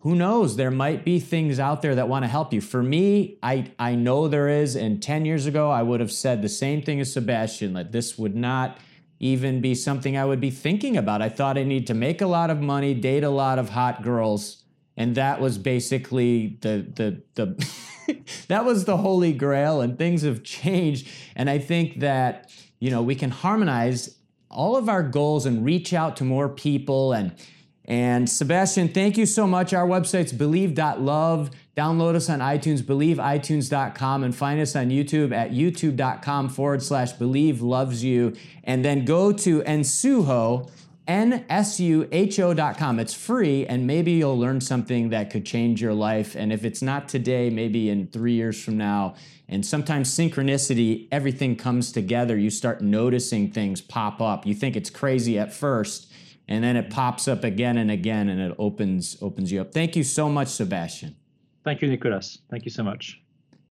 who knows, there might be things out there that want to help you. For me, I, I know there is, and 10 years ago, I would have said the same thing as Sebastian, that this would not even be something I would be thinking about. I thought I need to make a lot of money, date a lot of hot girls, and that was basically the the the [laughs] [laughs] that was the holy grail and things have changed. And i think that you know we can harmonize all of our goals and reach out to more people. And and sebastian thank you so much. Our website's believe.love download us on itunes believeitunes.com and find us on youtube at youtube.com forward slash believe loves you. And then go to Nsuho nsuho.com. It's free, and maybe you'll learn something that could change your life. And if it's not today, maybe in three years from now. And sometimes synchronicity, everything comes together. You start noticing things pop up. You think it's crazy at first, and then it pops up again and again, and it opens opens you up. Thank you so much, Sebastian. Thank you, Nicolas. Thank you so much.